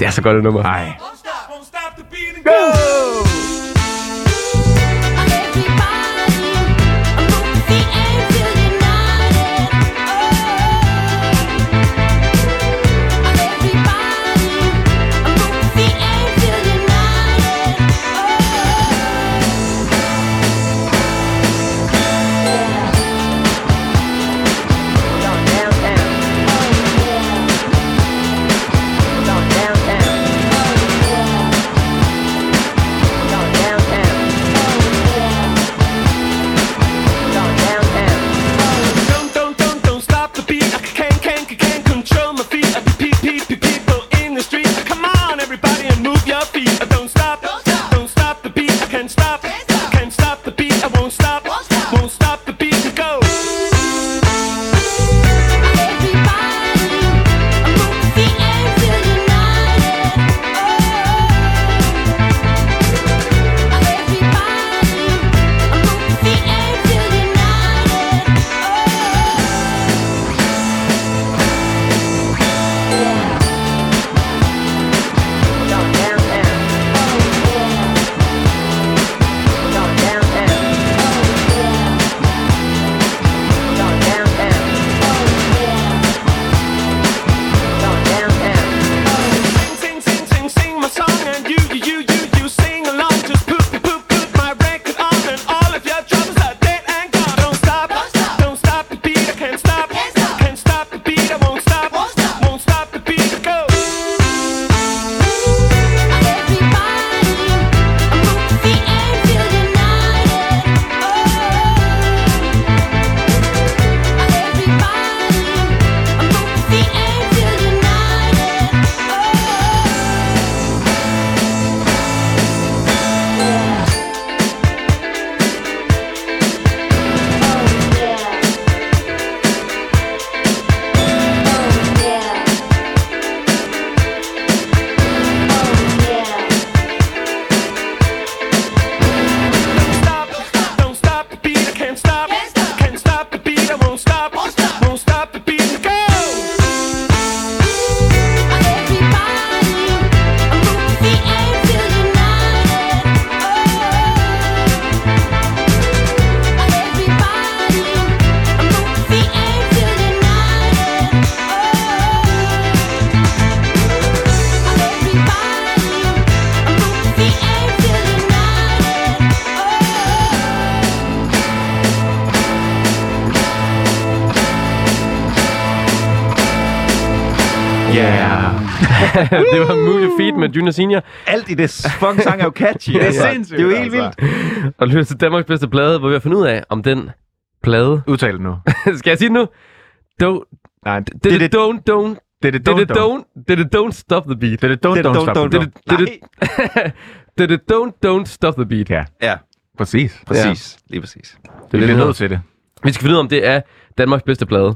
det er så godt et nummer. Ej. Downtown. det var Move Your Feet med Junior Senior. Alt i det fucking sang er jo catchy. Det er altså. sindssygt, Det er jo helt altså. vildt. Og lytter til Danmarks bedste plade, hvor vi har fundet ud af, om den plade... Udtal det nu. Skal jeg sige det nu? Don't, Nej, did it, det- don't, don't, det er det did don't, it don't, did it don't stop the beat. Det er det don't, Det er don't, don't, stop don't, the Did beat. it, did it, did it don't, don't stop the beat. Ja, Ja, præcis. præcis. Lige præcis. Det det, bliver det nødt til det. Vi skal finde ud af, om det er Danmarks bedste plade.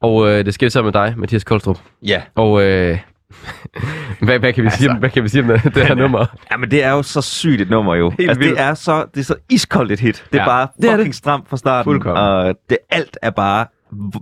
Og øh, det skal vi sammen med dig, Mathias Koldstrup. Ja. Og øh, hvad, hvad, kan vi sige, om- hvad kan vi sige om det, det her nummer? Ja, men det er jo så sygt et nummer jo. Helt altså, vildt. det er så det er så iskoldt et hit. Det er Ja, bare det er fucking det. stramt fra starten. Fuldkommen. Og det, alt er bare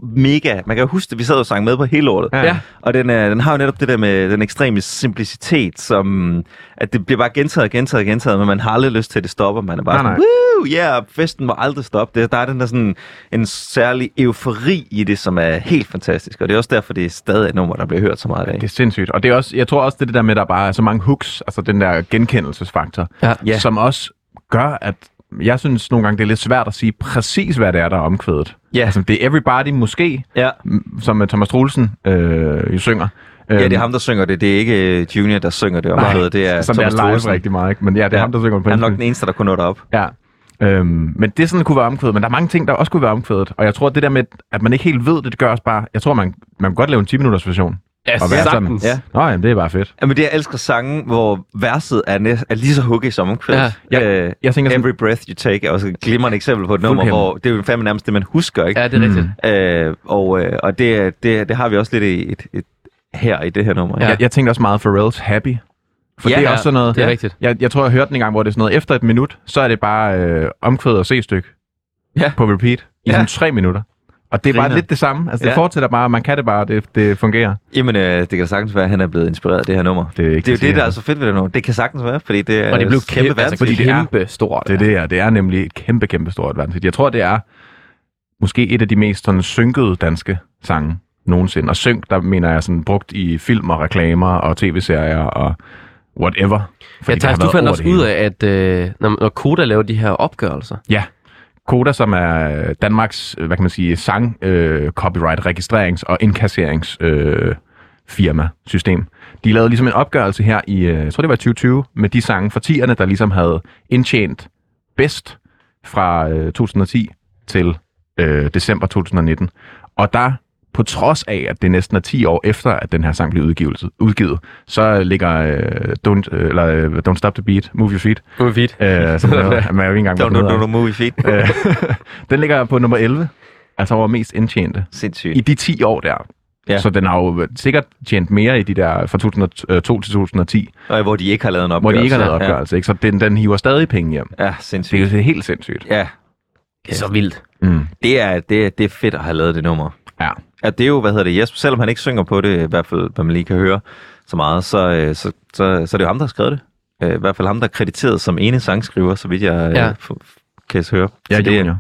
mega. Man kan jo huske det, vi sad og sang med på hele året. Ja. Og den, er, den har jo netop det der med den ekstreme simplicitet, som at det bliver bare gentaget og gentaget og gentaget, men man har aldrig lyst til, at det stopper. Man er bare Nej, sådan, woo, yeah, festen må aldrig stoppe. Det, der er den der sådan en særlig eufori i det, som er helt fantastisk. Og det er også derfor, det er stadig et nummer, der bliver hørt så meget af. Det er sindssygt. Og det er også, jeg tror også, det er det der med, at der bare er så mange hooks, altså den der genkendelsesfaktor. Ja. som også gør, at jeg synes nogle gange, det er lidt svært at sige præcis, hvad det er, der er omkvædet. Ja. Altså, det er Everybody måske, Ja. som øh, Thomas Troelsen øh, jo synger. Ja, det er ham, der synger det. Det er ikke øh, Junior, der synger det omkvædet. Det er som Thomas det er live Troelsen. rigtig meget, ikke? Men ja, det er Ja. ham, der synger på Han er nok den eneste, der kunne nå derop. Ja. Øhm, men det sådan, det kunne være omkvædet. Men der er mange ting, der også kunne være omkvædet. Og jeg tror, at det der med, at man ikke helt ved det, det gør også bare... Jeg tror, man, man kan godt lave en 10-minutters version. Ja, Og være sådan. sagtens. Ja. Nå, jamen, det er bare fedt. Jamen, det jeg elsker sange, hvor verset er, næ- er lige så hugget som omkvædet. Ja, ja. Øh, Jeg tænker sådan- Every Breath You Take er også et glimrende eksempel på et nummer, hvor det er jo fandme nærmest det, man husker, ikke? Ja, det er rigtigt. Øh, og øh, og det, det, det har vi også lidt i et, et, her i det her nummer. Ja. Jeg, jeg tænkte også meget Pharrell's Happy. For Ja, det er ja, også sådan noget... det er rigtigt. Jeg, jeg tror, jeg hørte den en gang, hvor det er sådan noget, efter et minut, så er det bare øh, omkvædet og C-stykke Ja. på repeat i Ja. sådan tre minutter. Og det er bare lidt det samme. Altså, det Ja. fortsætter bare, man kan det bare, det, det fungerer. Jamen, øh, det kan da sagtens være, at han er blevet inspireret af det her nummer. Det er, ikke Det er jo det, der er så fedt ved det nummer. Det kan sagtens være, fordi det er Og det blev kæmpe kæmpe, altså, fordi det er- kæmpe stort. Det er det her. Det er nemlig et kæmpe, kæmpe stort verdenshit. Jeg tror, det er måske et af de mest sådan, synkede danske sange nogensinde. Og synk, der mener jeg sådan brugt i film og reklamer og tv-serier og whatever. Ja, Thijs, du fandt også ud af, at øh, når, når Koda laver de her opgørelser, Ja. Koda, som er Danmarks, øh, hvad kan man sige, sang, øh, copyright, registrerings- og indkasserings øh, firma, system. De lavede ligesom en opgørelse her i, øh, jeg tror det var 2020, med de sange fra tierne, der ligesom havde indtjent bedst fra øh, 2010 til øh, december 2019. Og der, på trods af, at det næsten er 10 år efter, at den her sang blev udgivet, udgivet så ligger øh, Don't, øh, eller, øh, Don't Stop the Beat, Move Your Feet, er vi fedt. øh, som hedder, man er jo ikke engang, den no, hedder. no, movie feed. Øh, den ligger på nummer 11, altså over mest indtjente, Sindssygt. i de 10 år der. Ja. Ja. Så den har jo sikkert tjent mere i de der fra 2002 til 2010, Og hvor de ikke har lavet en hvor opgørelse. de ikke har lavet opgørelse. Ikke? Så den, den hiver stadig penge hjem. Ja, ja Det er sindssygt. helt sindssygt. Ja, Det er så vildt. Mm. det er, det, det er fedt at have lavet det nummer. Ja. Ja, det er jo, hvad hedder det, Jesper, selvom han ikke synger på det, i hvert fald, hvad man lige kan høre så meget, så, øh, så, så, så er det jo ham, der har skrevet det. Øh, I hvert fald ham, der er krediteret som ene sangskriver, så vidt jeg Ja. ja. kan høre. Ja, så det er- junior.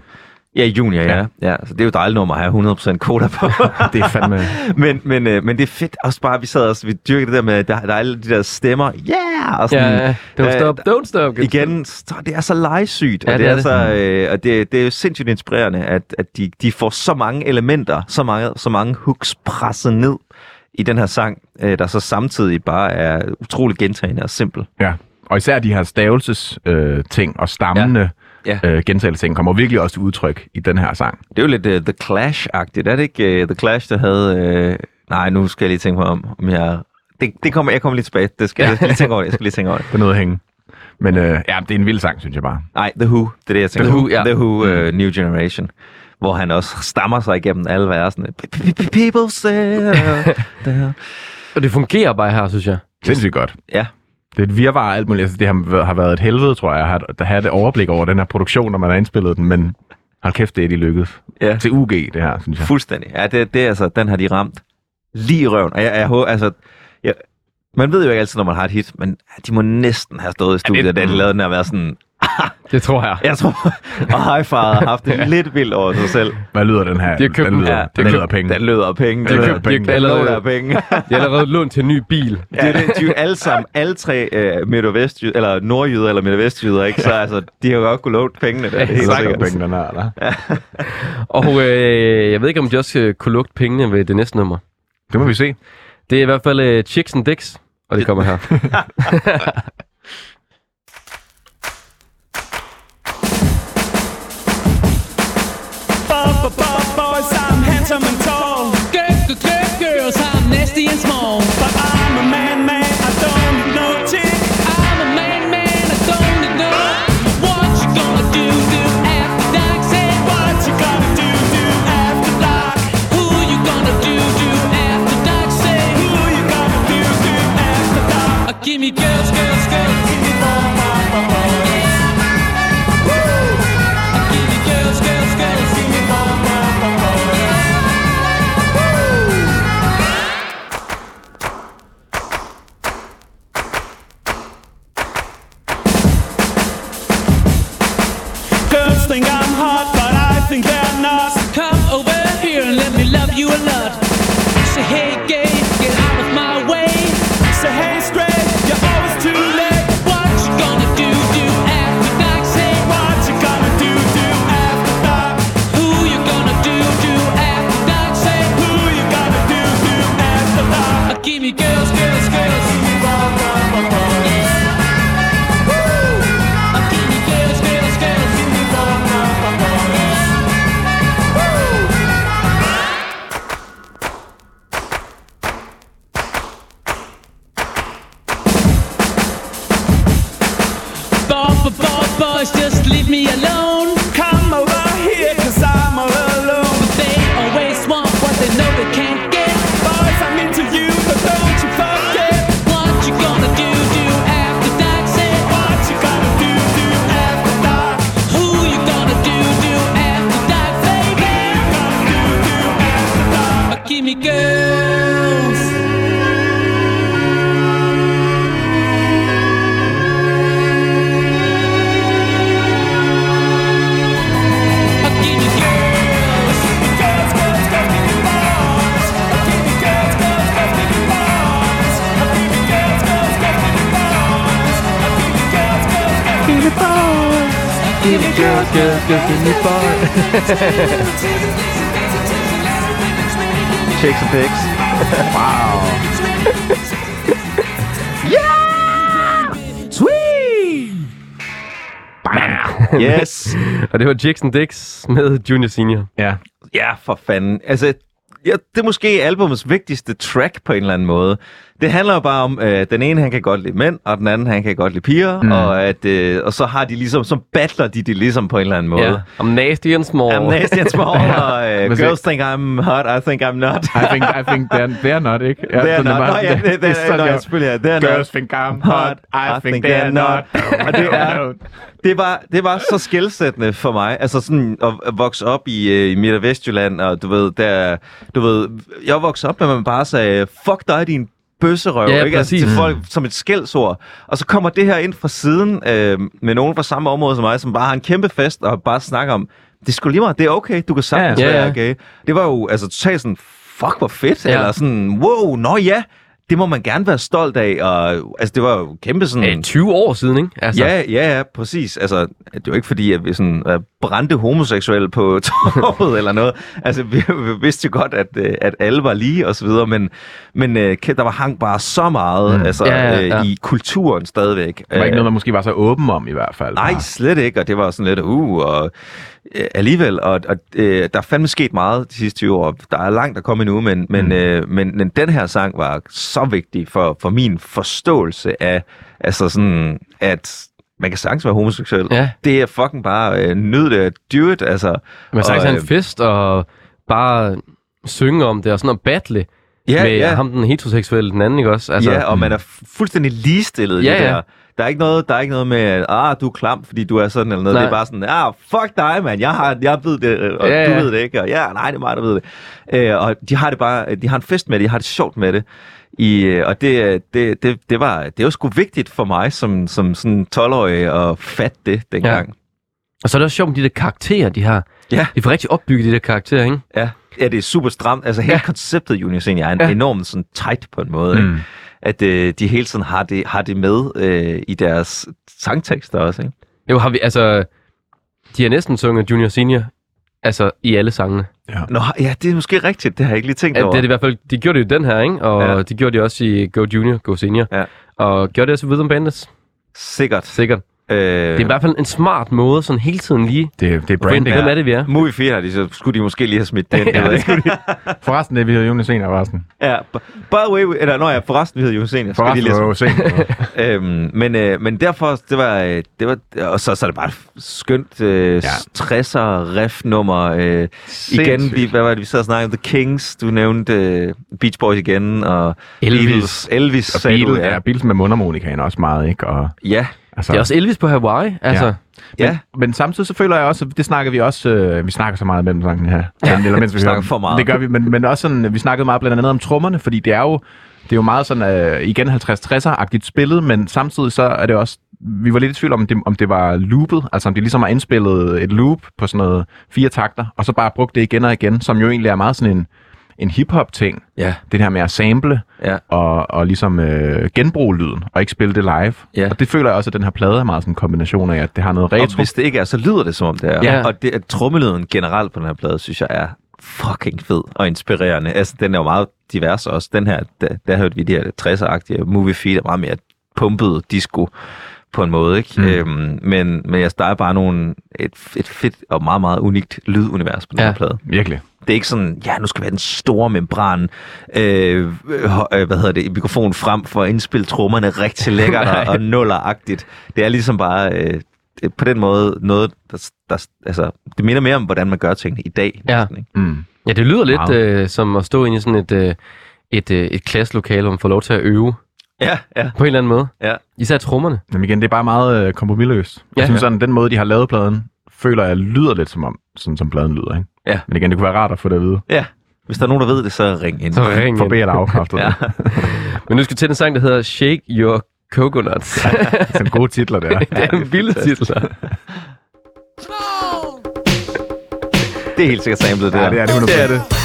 Ja, junior, ja. Ja. ja. Så det er jo dejligt nummer at have 100% koda på. Det er fandme... men, men, øh, men det er fedt også bare, vi sad også, vi dyrkede det der med, der, der er alle de der stemmer, yeah! Og sådan, Ja, don't øh, stop, don't stop. igen, så det er så legesygt, Ja, og det det, er er, det. så, øh, og det, det er jo sindssygt inspirerende, at, at de, de får så mange elementer, så mange, så mange hooks presset ned i den her sang, øh, der så samtidig bare er utrolig gentagende og simpel. Ja. Og især de her stavelses øh, ting og stammende Ja. Ja. øh, gentagelsesting kommer virkelig også til udtryk i den her sang. Det er jo lidt uh, The Clash-agtigt, er det ikke uh, The Clash, der havde... Uh, nej, nu skal jeg lige tænke mig om, om jeg... Det, det kommer, jeg kommer lige tilbage. Det skal, jeg skal lige tænke over det. Jeg skal lige tænke over det. Det er noget at hænge. Men øh, ja, det er en vild sang, synes jeg bare. Nej, The Who, det er det, jeg tænker. The Who, ja. The Who, uh, New Generation. Hvor han også stammer sig igennem alle versene. People say... the- Og det fungerer bare her, synes jeg. Sindssygt godt. Ja, Det er et virvar alt muligt. Altså, det har, har været et helvede, tror jeg, at have- det overblik over den her produktion, når man har indspillet den, men hold kæft, det er de lykkedes. ja. Til UG, det her, synes jeg. Fuldstændig. Ja, det, det er altså, den har de ramt lige i røven. Og jeg, jeg, håber, altså, jeg, man ved jo ikke altid, når man har et hit, men de må næsten have stået i studiet, det- da de lavede den og været sådan, Det tror jeg. jeg tror, og high har haft det lidt vildt over sig selv. Hvad lyder den her? De har købt den den. lyder, Ja, den de lyder penge. Den af penge. De Den de af penge. Den allerede- penge. De har allerede lånt til en ny bil. Det er det, de er jo alle sammen, alle tre uh, midt- og vestjyder, eller nordjyder eller midt- og vestjyder, ikke? Så altså, de har jo godt kunne låne pengene der, det er helt sikkert. penge, den her, eller? Og øh, jeg ved ikke, om de også øh, kunne lugte pengene ved det næste nummer. Det må vi se. Det er i hvert fald uh, Chicks and Dicks, og det kommer her. Girl, girl, girls, I'm nasty and small. But I'm a man, a. Say hey, gay, get out of my way. Say hey, straight, you're always too late. What you gonna do, do after dark? Say What you gonna do, do after dark? who you gonna do, do after dark? Say Who you gonna do, do after dark? give me girls, girls, girls. Girls, girls, girls, give me boy. Chicks and pigs. Yes. Og det var and Dicks med Junior Senior. Ja. Ja, for fanden. Altså, ja, det er måske albumets vigtigste track på en eller anden måde. Det handler jo bare om, at den ene han kan godt lide mænd, og den anden han kan godt lide piger, mm. og, at, øh, og så har de ligesom, så battler de det ligesom på en eller anden måde. Ja. I'm nasty and small. I'm nasty and small, og se- girls think I'm hot, I think I'm not. I think, I think they're, they're not, ikke? Ja, They're not. Nå, ja, det, det, er sådan, selvfølgelig, ja. They're. Girls think I'm hot, I think they're not. Og det er, det var, det var så skældsættende for mig. Altså sådan at, at vokse op i, øh, i Midt- og Vestjylland, og du ved, der, du ved, jeg voksede op med, at man bare sagde, fuck dig, din bøsserøv, Ja, ikke? Altså, præcis. til folk som et skældsord. Og så kommer det her ind fra siden øh, med nogen fra samme område som mig, som bare har en kæmpe fest og bare snakker om, det skulle lige meget, det er okay, du kan sagtens Ja, ja, ja. være gay. Det var jo altså totalt sådan, fuck hvor fedt, ja. eller sådan, wow, nå ja, det må man gerne være stolt af, og altså det var jo kæmpe sådan... Øh, 20 år siden, ikke? Altså, Ja, ja, ja, præcis. Altså, det er jo ikke fordi, at vi sådan er brændte homoseksuelle på torvet eller noget. Altså, vi, vi vidste jo godt, at, øh, at alle var lige og så videre, men, men øh, der var hang bare så meget mm. altså, Ja, ja, ja. I kulturen stadigvæk. Det var ikke noget, man måske var så åben om i hvert fald. Nej, slet ikke, og det var sådan lidt, uh, og øh, alligevel, og, og øh, der er fandme sket meget de sidste 20 år. Der er langt at komme endnu, men, men, Mm. øh, men, men den her sang var så vigtig for, for min forståelse af, altså sådan, at man kan sagtens være homoseksuel. Ja. Det er fucking bare øh, nyd det, at do it, altså. Man sagde Og, sådan en øh, fest og bare synge om det og sådan og battle Ja, med ja. ham den heteroseksuelle, den anden, ikke også? Altså, ja, og man er fu- fuldstændig ligestillet i Ja, det ja. der. Der er ikke noget, der er ikke noget med, at ah, du er klam, fordi du er sådan eller noget. Nej. Det er bare sådan, ah, fuck dig, mand. Jeg, har, jeg ved det, øh, og Ja, ja, du ja. ved det ikke. Og ja, nej, det er mig, der ved det. Øh, og de har det bare, de har en fest med det, de har det sjovt med det. I, øh, og det, det, det, det, var, det var sgu vigtigt for mig som, som sådan 12-årig at fatte det dengang. Og så er det også sjovt med de der karakterer, de har. Ja. De får rigtig opbygget de der karakterer, ikke? Ja, ja det er super stramt. Altså hele Ja. ja. konceptet Junior Senior er en Ja. ja. enormt sådan tight på en måde. Mm. Ikke? At øh, de hele tiden har det, har det med øh, i deres sangtekster også. Ikke? Jo, har vi, altså... De har næsten sunget Junior Senior Altså, i alle sangene. Nå, ja, det er måske rigtigt. Det har jeg ikke lige tænkt Ja, over. det er det i hvert fald, de gjorde det i den her, ikke? Og Ja. ja. de gjorde det også i Go Junior, Go Senior. Ja. Og gjorde det også i Rhythm Bandits, Sikkert. sikkert. Øh, Det er i hvert fald en smart måde, sådan hele tiden lige Det, det er branding. hvem er det, vi er. Movie 4 har de, så skulle de måske lige have smidt den. Ja, ja, det skulle Forresten, det vi hedder Jonas Senior, forresten. ja, by the way, eller når jeg forresten, vi hedder Jonas Senior, de Forresten lige var have jo Senior. øhm, men, øh, men derfor, det var, øh, det var og så, så er det bare skønt øh, Ja. 60'er riff-nummer. Øh, igen, vi, hvad var det, vi sad og snakkede om The Kings, du nævnte øh, Beach Boys igen, og Elvis. Beatles, Elvis Og sagde du, Beatles, ja, Beatles med mundharmonikaen også meget, ikke? Og, ja, altså, Det er også Elvis på Hawaii, altså. Ja. Ja. ja. Men samtidig så føler jeg også, det snakker vi også, øh, vi snakker så meget mellem sangene her. Ja, eller mens vi, vi snakker hører, for meget. Det gør vi, men, men også sådan, vi snakkede meget blandt andet om trommerne, fordi det er jo, det er jo meget sådan, øh, igen 50-60'er-agtigt spillet, men samtidig så er det også, vi var lidt i tvivl om, det, om det var loopet, altså om de ligesom har indspillet et loop på sådan noget fire takter, og så bare brugt det igen og igen, som jo egentlig er meget sådan en, en hip-hop-ting. Ja. Det her med at sample Ja. og, og ligesom øh, genbruge lyden, og ikke spille det live. Ja. Og det føler jeg også, at den her plade er meget sådan en kombination af, at det har noget Og retro. hvis det ikke er, så lyder det som om det er. Ja. Og det, at trommelyden generelt på den her plade, synes jeg er fucking fed og inspirerende. Altså, den er jo meget divers også. Den her, der, der hørte vi de her 60'er-agtige movie feed, er meget mere pumpet disco på en måde, ikke? Mm. Øhm, men, men jeg der er bare nogle, et, et fedt og meget, meget unikt lydunivers på den Ja. her plade. Virkelig. Det er ikke sådan, ja, nu skal vi have den store membran, øh, øh, hvad hedder det, mikrofon frem for at indspille trommerne rigtig lækkert og, og nulleragtigt. Det er ligesom bare øh, på den måde noget, der, der, altså, det minder mere om, hvordan man gør tingene i dag. Ja. næsten, ikke? Mm. Ja, det lyder lidt Meget. øh, som at stå inde i sådan et, øh, et, øh, et klasselokale, hvor man får lov til at øve ja, ja, på en eller anden måde. ja. Især trommerne. Men igen, det er bare meget øh, kompromilløst. Jeg Ja. synes sådan, den måde, de har lavet pladen, føler jeg lyder lidt som om, sådan som pladen lyder, ikke? Ja. Men igen, det kunne være rart at få det at vide. ja. Hvis der er nogen, der ved det, så ring ind. Så ring For eller afkræftet. Ja. ja. Men nu skal vi til den sang, der hedder Shake Your Coconuts. Sådan gode titler der. det er en vild titel. Det er helt sikkert samlet, det Ja, der. det er det 100%. Det er det.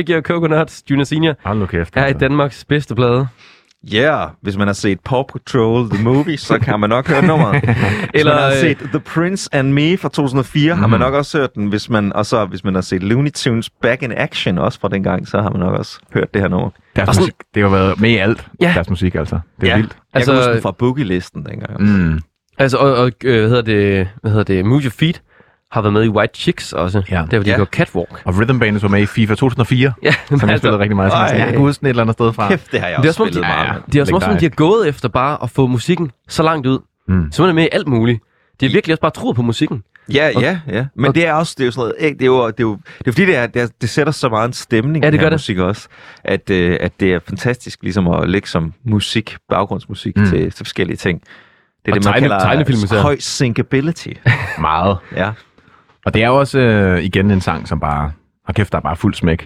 Shake Your Coconuts, Junior Senior, Hold nu kæft. er i altså. Danmarks bedste plade. Yeah, hvis man har set Paw Patrol The Movie, så kan man nok høre nummeret. Hvis Eller, man har øh, set The Prince and Me fra 2004, mm. har man nok også hørt den. Hvis man, og så hvis man har set Looney Tunes Back in Action også fra den gang, så har man nok også hørt det her nummer. Deres Og musik, det har været med i alt, Ja. deres musik altså. Det er ja. vildt. Jeg Altså- kan huske den fra Boogie-listen dengang. Mm. Altså, og, og øh, hvad hedder det, hvad hedder det, Move Your Feet har været med i White Chicks også. Ja. Der, hvor de Ja. ja. gjorde Catwalk. Og Rhythm Bandits var med i FIFA 2004, Ja, som jeg spillede rigtig meget. Så Ej. jeg kan huske den et eller andet sted fra. Kæft, det har jeg Det er også som de, spillet meget. ja, med. de har som om, de har gået efter bare at få musikken så langt ud. Mm. Så man er med i alt muligt. De har virkelig også bare troet på musikken. Ja, Og- ja, ja. Men og- det er også, det er jo sådan noget, ikke, det er jo, det er jo, det er fordi, det, er, det, er, det sætter så meget en stemning, Ja, det her gør det. musik også, at, øh, at det er fantastisk ligesom at lægge som musik, baggrundsmusik Mm. til, til forskellige ting. Det er Og det, man tegne- kalder tegnefilm især. høj synkability. Meget. ja. Og det er jo også øh, igen en sang, som bare... Og kæft, der er bare fuld smæk.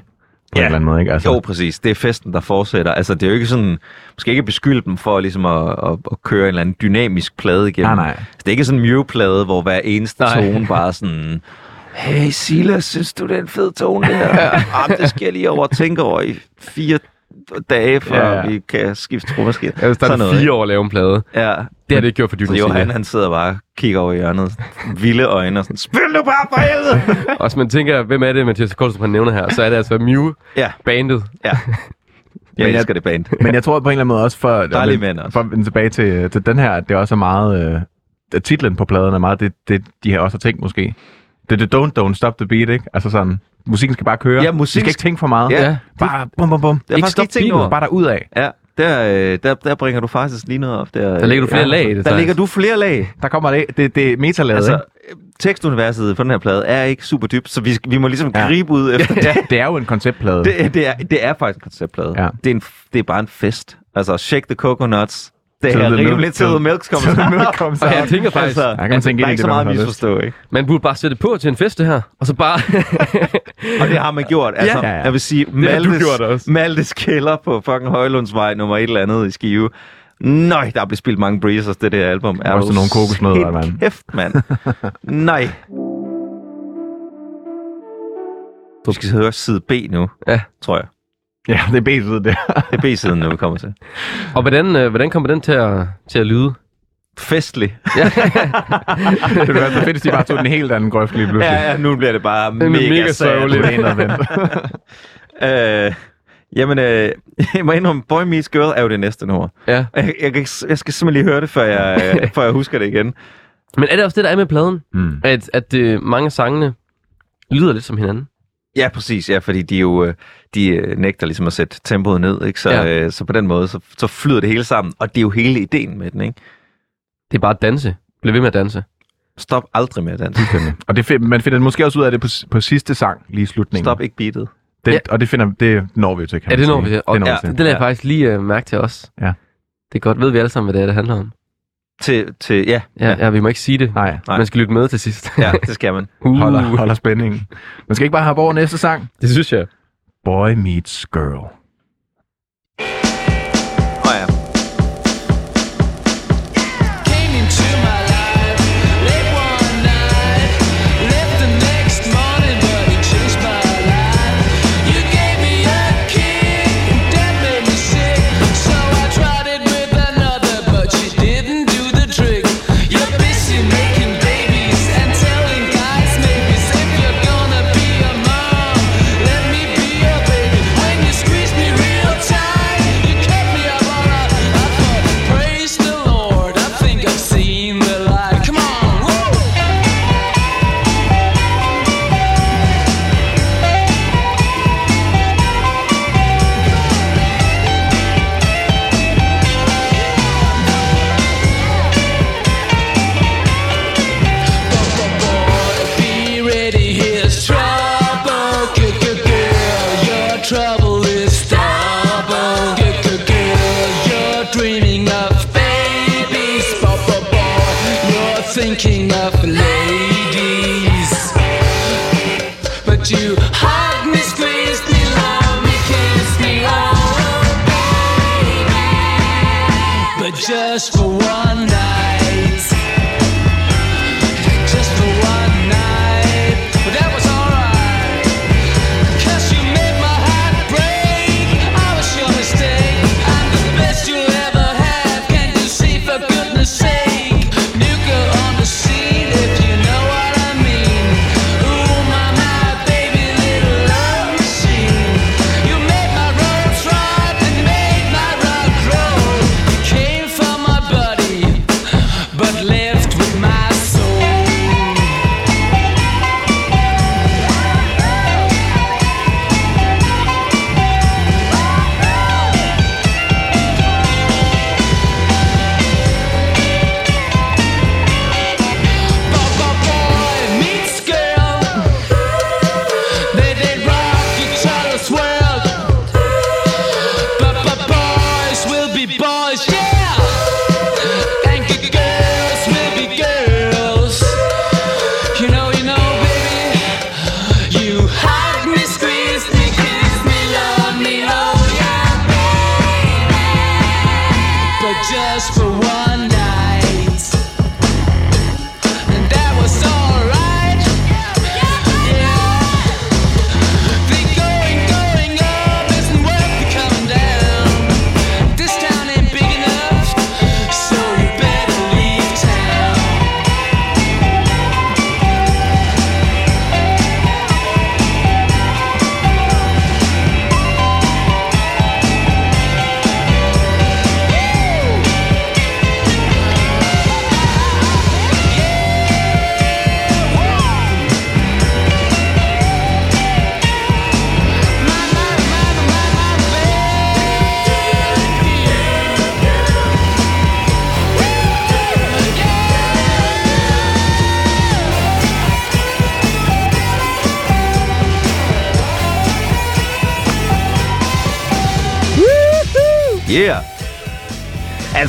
På Ja. en eller anden måde, ikke? Altså, Jo, præcis. Det er festen, der fortsætter. Altså, det er jo ikke sådan... Skal ikke beskylde dem for ligesom at, at, at køre en eller anden dynamisk plade igennem. Nej, nej. Det er ikke sådan en Mew-plade, hvor hver eneste Nej. tone bare sådan... Hey Silas, synes du, det er en fed tone, det her? ja. det skal jeg lige over tænke over i fire dage, før Ja, ja, ja. ja. vi kan skifte tromaskine. Vil starte Sådan noget, fire år at lave en plade. ikke? Ja. Det har det ikke gjort for Så Dynasty. Johan, han sidder bare og kigger over i hjørnet. Vilde øjne og sådan, spil nu bare for helvede! Og hvis man tænker, hvem er det, Mathias Koldstrup han nævner her, så er det altså Mew, ja, bandet. ja. Jeg Men jeg- elsker det band. Men jeg tror på en eller anden måde også, for, Dejlige mænd også. for at vende tilbage til, til den her, at det også er meget... Øh, titlen på pladen er meget det, det, de har også har tænkt måske. Det er det don't, don't stop the beat, ikke? Altså sådan, musikken skal bare køre. Ja, Vi musikken skal ikke tænke for meget. Ja. Bare bum, bum, bum. Det er Ikke faktisk ikke tænkt over. Bare derud af. Ja, der, øh, der, der bringer du faktisk lige noget op. Der, Der lægger du flere ja, lag i det, Der Thijs. ligger du flere lag. Der kommer det, det, det er metalaget, Altså, altså, øh, tekstuniverset på den her plade er ikke super dybt, så vi, vi må ligesom Ja. gribe ud efter det. Det er jo en konceptplade. Det, det, er, det er faktisk en konceptplade. Ja. Det, er en, det er bare en fest. Altså, shake the coconuts. Det er the milk- rimelig milk kommer Til the så. milk comes Og jeg out. tænker faktisk, Altså, kan man tænke der er ikke så meget misforstå, ikke? man burde bare sætte på til en fest det her, og så bare... Og det har man gjort. Altså, Ja. Jeg vil sige, Maltes. Maltes kælder på fucking Højlundsvej nummer et eller andet i Skive. Nøj, der er blevet spillet mange breezers, det der album. Er Også nogle kokosnødder, helt mand. Kæft, mand. Nej. Du skal høre side B nu, Ja. tror jeg. Ja, det er B-siden der. Det er B-siden, nu vi kommer til. Og hvordan, øh, hvordan kommer den til at, til at lyde? Festlig. det ville være så fedt, hvis de bare tog den helt anden grøft lige pludselig. Ja, ja, nu bliver det bare er mega, mega sørgeligt. øh, jamen, øh, jeg må indrømme, Boy Meets Girl er jo det næste nummer. Ja. Jeg, jeg, jeg, jeg skal simpelthen lige høre det, før jeg, før jeg husker det igen. Men er det også det, der er med pladen? Mm. At, at øh, mange af sangene lyder lidt som hinanden? Ja, præcis. Ja, fordi de jo øh, de øh, nægter ligesom at sætte tempoet ned, ikke? Så, Ja. øh, så på den måde, så, så flyder det hele sammen. Og det er jo hele ideen med den, ikke? Det er bare at danse. Bliv ved med at danse. Stop aldrig med at danse. Og det, find- man finder måske også ud af det på, på sidste sang, lige i slutningen. Stop ikke beatet. Det, Ja. Og det, finder, det når vi jo til, kan Ja, det når sige. vi til. Og Det når ja, vi til. Det lader jeg Ja. faktisk lige øh, mærke til os. Ja. Det er godt. Ved vi alle sammen, hvad det er, det handler om? Til, til, ja, Ja, ja. vi må ikke sige det. Nej, Nej. Man skal lytte med til sidst. ja, det skal man. uh, holder, holder spændingen. Man skal ikke bare have over næste sang. Det synes jeg. Boy meets girl.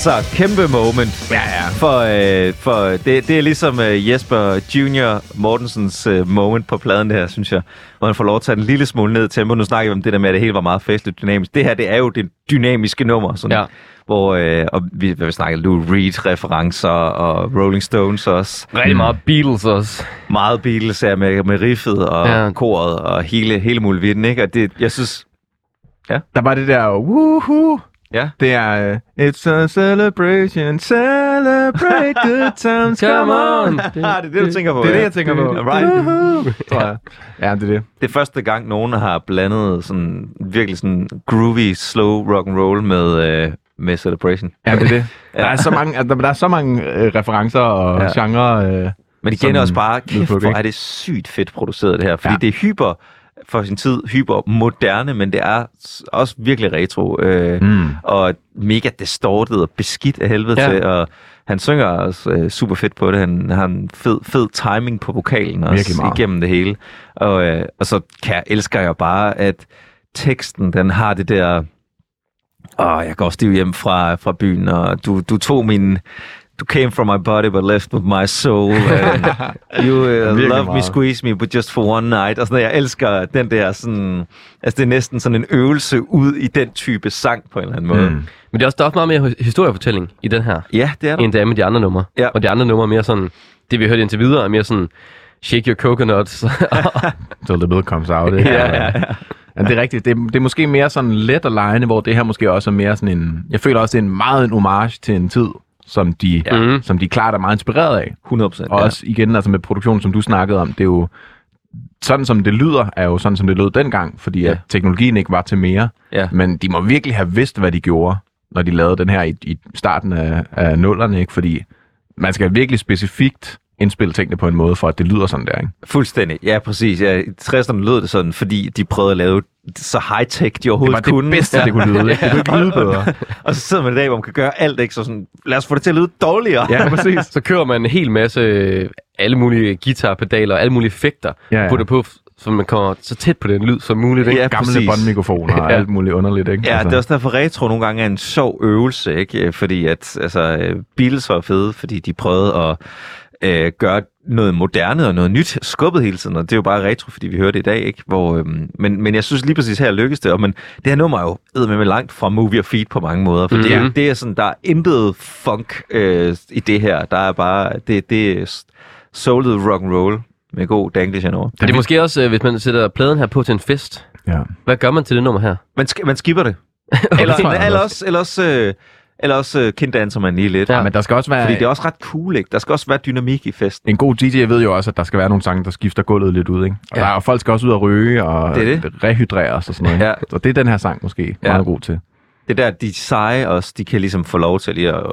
Altså, kæmpe moment. Ja, ja. For, øh, for det, det er ligesom øh, Jesper Junior Mortensens øh, moment på pladen det her, synes jeg. Hvor han får lov at tage en lille smule ned i tempo. Nu snakker vi om det der med, at det hele var meget festligt dynamisk. Det her, det er jo det dynamiske nummer. Sådan, Ja. Hvor øh, og vi, vi snakker Lou Reed-referencer og Rolling Stones også. Rigtig meget Beatles også. Meget Beatles er med, med riffet og Ja. ja. koret og hele, hele muligheden, ikke? Og det, jeg synes... Der var det der, woohoo. Ja. Det er, uh, it's a celebration, celebrate good times, come on. Ah, det er det, du tænker på. Det er det, jeg tænker på. Right. Tror jeg. Ja, det er det. Det er første gang, nogen har blandet sådan virkelig sådan groovy, slow rock and roll med, øh, med Celebration. Ja, det er det. Der er så mange, altså, der er så mange øh, referencer og Ja. ja. genre. Øh, Men igen Sådan også bare, kæft, lydbook, hvor ikke? er det sygt fedt produceret det her. Fordi ja. Ja. det er hyper for sin tid, hyper moderne, men det er også virkelig retro. Øh, mm. og mega distortet og beskidt af helvede Ja. til. Og han synger også øh, super fedt på det. Han har en fed, fed timing på vokalen også igennem det hele. Og, øh, og så kan elsker jeg bare, at teksten, den har det der... Åh, jeg går stiv hjem fra, fra byen, og du, du tog min... Du came from my body, but left with my soul. And you uh, love me, squeeze me, but just for one night. Og sådan, noget. jeg elsker den der sådan... Altså, det er næsten sådan en øvelse ud i den type sang på en eller anden måde. Mm. Men det er også, der er også meget mere historiefortælling i den her, Ja, det er der. end det er med de andre numre. Ja. Og de andre numre er mere sådan, det vi har hørt indtil videre, er mere sådan, shake your coconuts. Till the milk comes out. Ikke? Ja, ja, ja. det er rigtigt. Det, er- det er måske mere sådan let at lege, hvor det her måske også er mere sådan en... Jeg føler også, det er en meget en homage til en tid, som de, Ja. ja. som de klart er meget inspireret af. 100 procent. Og også igen, altså med produktion, som du snakkede om, det er jo sådan som det lyder, er jo sådan som det lød dengang, fordi Ja. ja. at teknologien ikke var til mere. Ja. Men de må virkelig have vidst, hvad de gjorde, når de lavede den her i, i starten af, af nullerne, ikke? Fordi man skal virkelig specifikt indspille tingene på en måde, for at det lyder sådan der, ikke? Fuldstændig. Ja, præcis. Ja, I 60'erne lød det sådan, fordi de prøvede at lave så high-tech, de Det overhovedet var det kunne. bedste, det kunne lyde. ikke? Det kunne ikke lyde bedre. Og så sidder man i dag, hvor man kan gøre alt, ikke? Så sådan, lad os få det til at lyde dårligere. Ja, præcis. så kører man en hel masse øh, alle mulige guitarpedaler, alle mulige effekter, Ja, ja, ja. putter på, så man kommer så tæt på den lyd som muligt. Ikke? Ja, Gamle præcis. båndmikrofoner og Ja. alt muligt underligt, ikke? Ja, det er også derfor retro nogle gange er en sjov øvelse, ikke? Fordi at altså, øh, Beatles var fede, fordi de prøvede at øh, gøre noget moderne og noget nyt skubbet hele tiden, og det er jo bare retro, fordi vi hører det i dag, ikke? Hvor, øhm, men, men jeg synes lige præcis her lykkes det, og men det her nummer er jo med langt fra movie og feed på mange måder, for mm. det, er, Mhm. det er sådan, der er intet funk øh, i det her, der er bare, det, det er soulet rock and roll med god danglish over. Det er måske også, øh, hvis man sætter pladen her på til en fest. Ja. Hvad gør man til det nummer her? Man, sk- man skipper det. eller, eller også. også, eller også, øh, eller også øh, kinddanser man lige lidt. Ja. Ja, men der skal også være... Fordi det er også ret cool, ikke? Der skal også være dynamik i festen. En god DJ ved jo også, at der skal være nogle sange, der skifter gulvet lidt ud, ikke? Og Ja. der er, jo- folk skal også ud og ryge og Det det. rehydreres og sådan noget. Ja. ikke? Så det er den her sang måske Ja. meget god til. Det der, de seje også, de kan ligesom få lov til lige at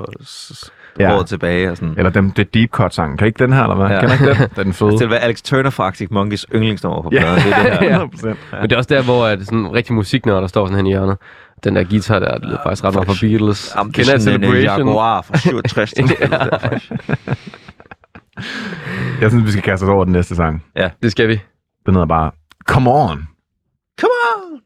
Ja. råde tilbage og sådan. Eller dem, det deep cut sang. Kan I ikke den her, eller hvad? Ja. Ja. Kan ikke den? Den er fed. Til at være Alex Turner fra Arctic Monkeys yndlingsnummer på Ja. pladen. Det er det her. 100%. Men det er også der, hvor at sådan rigtig musiknørder der står sådan hen i hjørnet. Den der guitar der, det lyder faktisk ret meget fra Beatles. Jamen, det Kender er I sådan en øh, Celebration? Jaguar fra 67. der spiller der, faktisk. Jeg synes, vi skal kaste os over den næste sang. Det skal vi. Den hedder bare Come On. Come on!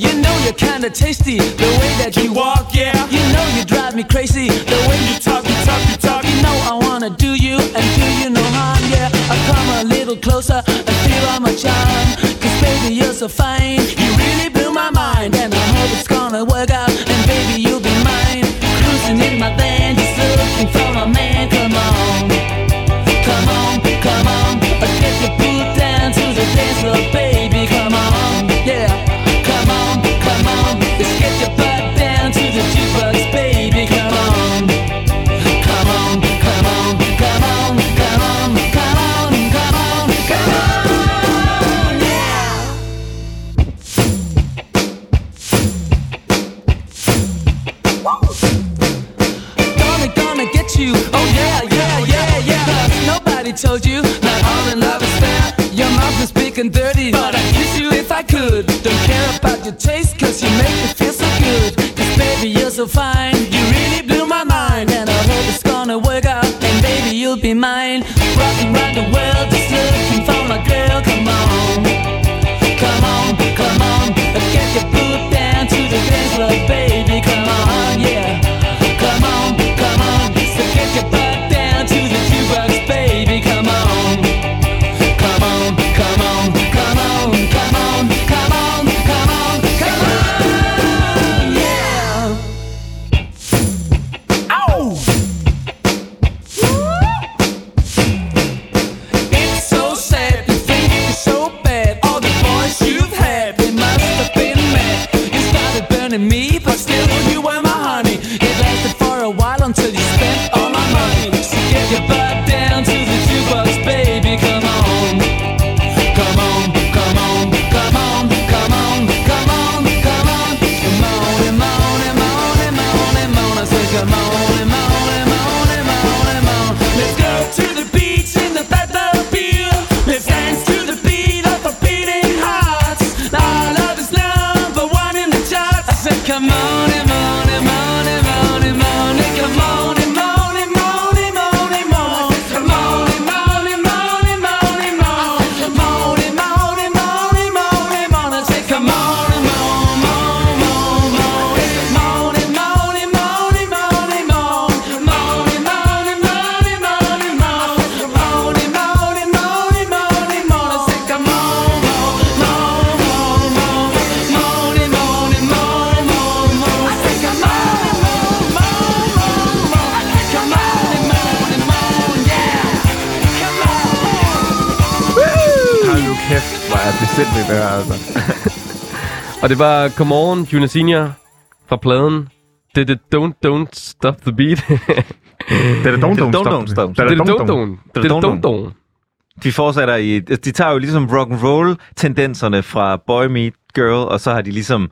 You know you're kinda tasty, the way that you walk, yeah. You know you drive me crazy, the way you talk, you talk, you talk. You know I wanna do you and do you no harm, yeah. I come a little closer and feel all my charm. Cause baby, you're so fine, you really blew my mind. And I hope it's gonna work out, and baby, you'll be mine. Cruising in my van, just looking for my man, come on. Come on, come on, get already told you not all in love is fair. Your mouth is speaking dirty, but I'd kiss you if I could. Don't care about your taste, cause you make me feel so good. Cause baby, you're so fine. You really blew my mind, and I hope it's gonna work out. And baby, you'll be mine. Rocking around the world, just looking for my girl. Come on, come on, come on. Get your boot down to the dance floor, baby. Det var Come On, Junior Senior fra pladen. Det det Don't Don't Stop the Beat. Det er det don't, don't, stop. don't stop. Det er don't, don't. Det er don't, Don't Don't. De fortsætter i... altså, De tager jo ligesom rock and roll tendenserne fra Boy Meet Girl, og så har de ligesom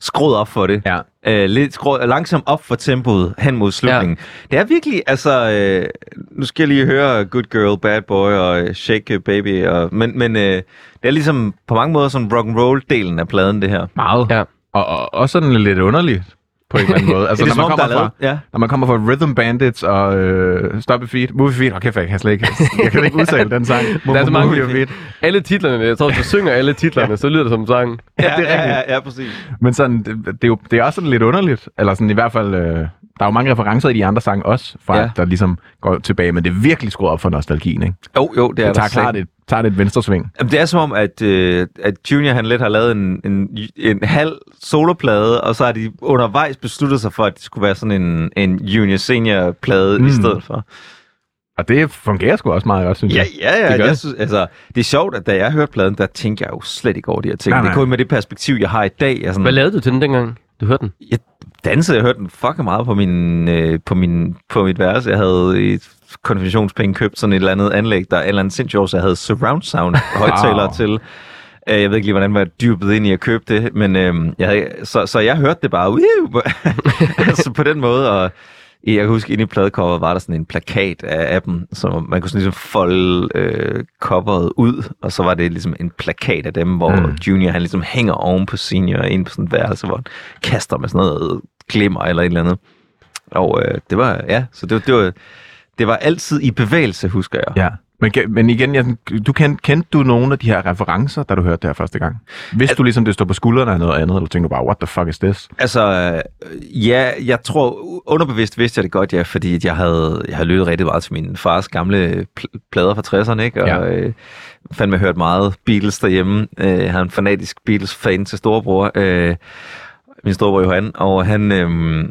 skruet op for det. Ja. Øh, lidt skruet langsomt op for tempoet hen mod slutningen. Ja. Det er virkelig, altså... Øh, nu skal jeg lige høre Good Girl, Bad Boy og Shake Baby. Og, men men øh, det er ligesom på mange måder sådan rock and roll delen af pladen, det her. Meget. Ja. Og, og også sådan lidt underligt på en eller anden måde. Altså, Det når, man som om, der kommer er fra, ja. når man kommer fra Rhythm Bandits og øh, Stop Feet, Movie Feet, okay, jeg kan slet ikke, jeg kan ikke udtale den sang. Der er så mange Movie Feet. Alle titlerne, jeg tror, hvis du synger alle titlerne, så lyder det som en sang. Ja, det er ja, rigtigt. ja, ja, præcis. Men sådan, det, det, er jo, det er også sådan lidt underligt, eller sådan i hvert fald, øh, der er jo mange referencer i de andre sange også, fra, Ja. ja. der ligesom går tilbage, men det er virkelig skruet op for nostalgien, ikke? Jo, jo, det er Det der tager klart et, tager det et venstre sving. Jamen, det er som om, at, øh, at Junior han lidt har lavet en, en, en halv soloplade, og så har de undervejs besluttet sig for, at det skulle være sådan en, en junior-senior-plade mm. i stedet for. Og det fungerer sgu også meget godt, synes Ja, jeg. ja, ja. Det gør jeg synes, altså, det er sjovt, at da jeg hørte pladen, der tænkte jeg jo slet ikke over de her ting. Nej, Det er nej. kun med det perspektiv, jeg har i dag. Jeg, sådan, Hvad lavede du til den dengang, du hørte den? jeg dansede, jeg hørte den fucking meget på, min, øh, på, min, på mit værelse. Jeg havde i konfirmationspenge købt sådan et eller andet anlæg, der er et eller andet sindssygt år, så jeg havde surround sound højtalere Wow. til. Øh, Jeg ved ikke lige, hvordan var dybet ind i at købe det, men øh, jeg havde, så, så jeg hørte det bare altså på den måde, og jeg kan huske, inde i pladecoveret var der sådan en plakat af appen, så man kunne sådan ligesom folde øh, coveret ud, og så var det ligesom en plakat af dem, hvor mm. Junior han ligesom hænger oven på Senior ind på sådan et værelse, hvor han kaster med sådan noget glimmer eller et eller andet. Og øh, det var, ja, så det, det var, det var altid i bevægelse, husker jeg. Ja. Men, men igen, jeg, du kendte, kendte du nogle af de her referencer, da du hørte det her første gang? Vidste du ligesom, det stod på skuldrene af noget andet, eller tænkte du bare, what the fuck is this? Altså, øh, ja, jeg tror, underbevidst vidste jeg det godt, ja, fordi at jeg havde, jeg havde lyttet rigtig meget til min fars gamle pl- plader fra 60'erne, ikke? Og Ja. øh, fandme hørt meget Beatles derhjemme. Øh, jeg har en fanatisk Beatles-fan til storebror, øh, min storebror Johan, og han... Øh,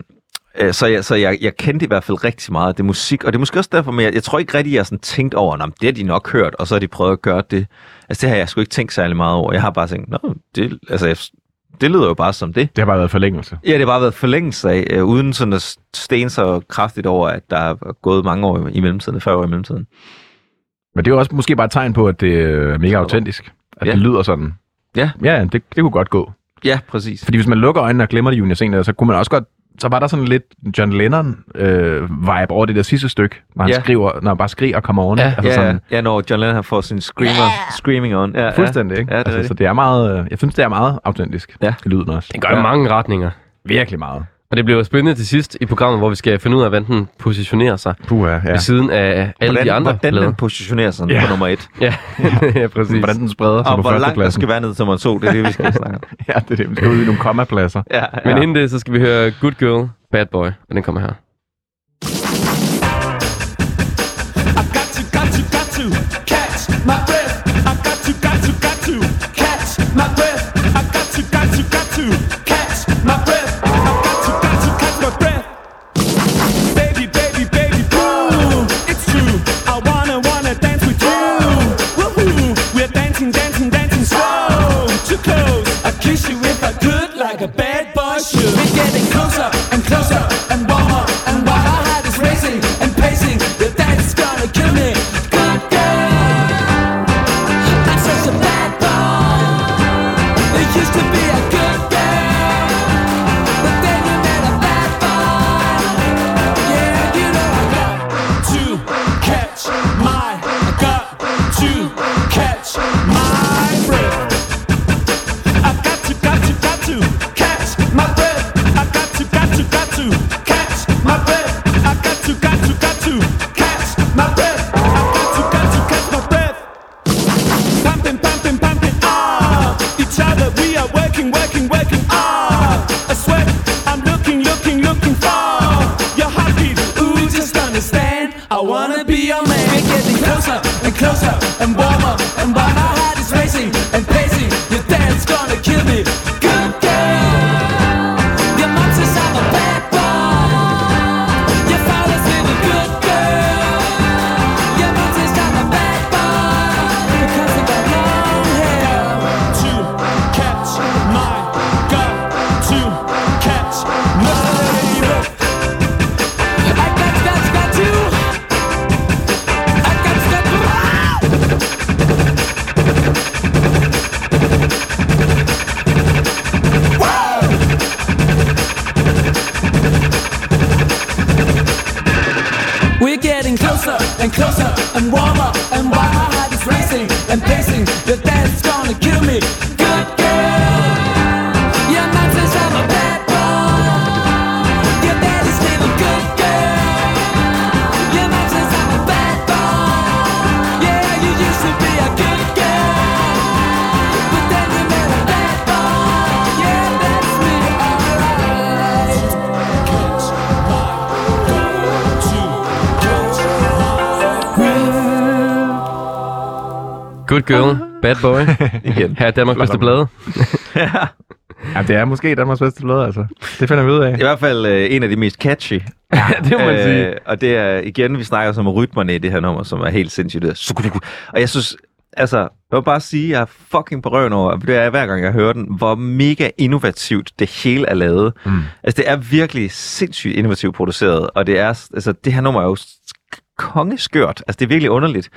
så jeg, så jeg, jeg kendte i hvert fald rigtig meget af det musik, og det er måske også derfor, men jeg, jeg tror ikke rigtig, jeg har sådan tænkt over, at det har de nok hørt, og så har de prøvet at gøre det. Altså det har jeg sgu ikke tænkt særlig meget over. Jeg har bare tænkt, Nå, det, altså, jeg, det lyder jo bare som det. Det har bare været forlængelse. Ja, det har bare været forlængelse af, øh, uden sådan at stene så kraftigt over, at der er gået mange år i mellemtiden, 40 år i mellemtiden. Men det er jo også måske bare et tegn på, at det er mega autentisk. At Ja. det lyder sådan. Ja. Ja, det, det kunne godt gå. Ja, præcis. Fordi hvis man lukker øjnene og glemmer det junior så kunne man også godt så var der sådan lidt John Lennon øh, vibe over det der sidste stykke, når han Ja. skriver, når han bare skriger og kommer oven. Ja, altså Ja, sådan, ja, når John Lennon får sin screamer, yeah. screaming on. Ja, fuldstændig, ikke? Ja, det altså, så rigtigt. det er meget, øh, jeg synes, det er meget autentisk. Ja. Lyden også. Den gør ja. mange retninger. Virkelig meget. Og det bliver spændende til sidst i programmet, hvor vi skal finde ud af, hvordan den positionerer sig Puha, ja. ja. ved siden af alle Hvordan, de andre hvordan plader. den positionerer sig Ja. på nummer et. Ja, ja præcis. Hvordan den spreder sig Og på hvor langt der skal være ned til nummer to, det er det, vi skal snakke om. Ja, det er det. Vi skal ud i nogle kommapladser. Ja, Men ja. inden det, så skal vi høre Good Girl, Bad Boy, og den kommer her. I got to, got to, got to catch my breath. Could, like a bad boy should. We're getting closer and closer and warmer, be your man. We're getting closer and closer and warmer, and while Good girl, bad boy. Igen. Her er Danmarks bedste blade. Ja, det er måske Danmarks bedste blad, altså. Det finder vi ud af. I hvert fald øh, en af de mest catchy. Ja, det må man sige. Øh, og det er igen, vi snakker som rytmerne i det her nummer, som er helt sindssygt. Og jeg synes, altså, jeg vil bare sige, at jeg er fucking på røven over, det er hver gang jeg hører den, hvor mega innovativt det hele er lavet. Mm. Altså, det er virkelig sindssygt innovativt produceret, og det er, altså, det her nummer er jo kongeskørt. Altså, det er virkelig underligt.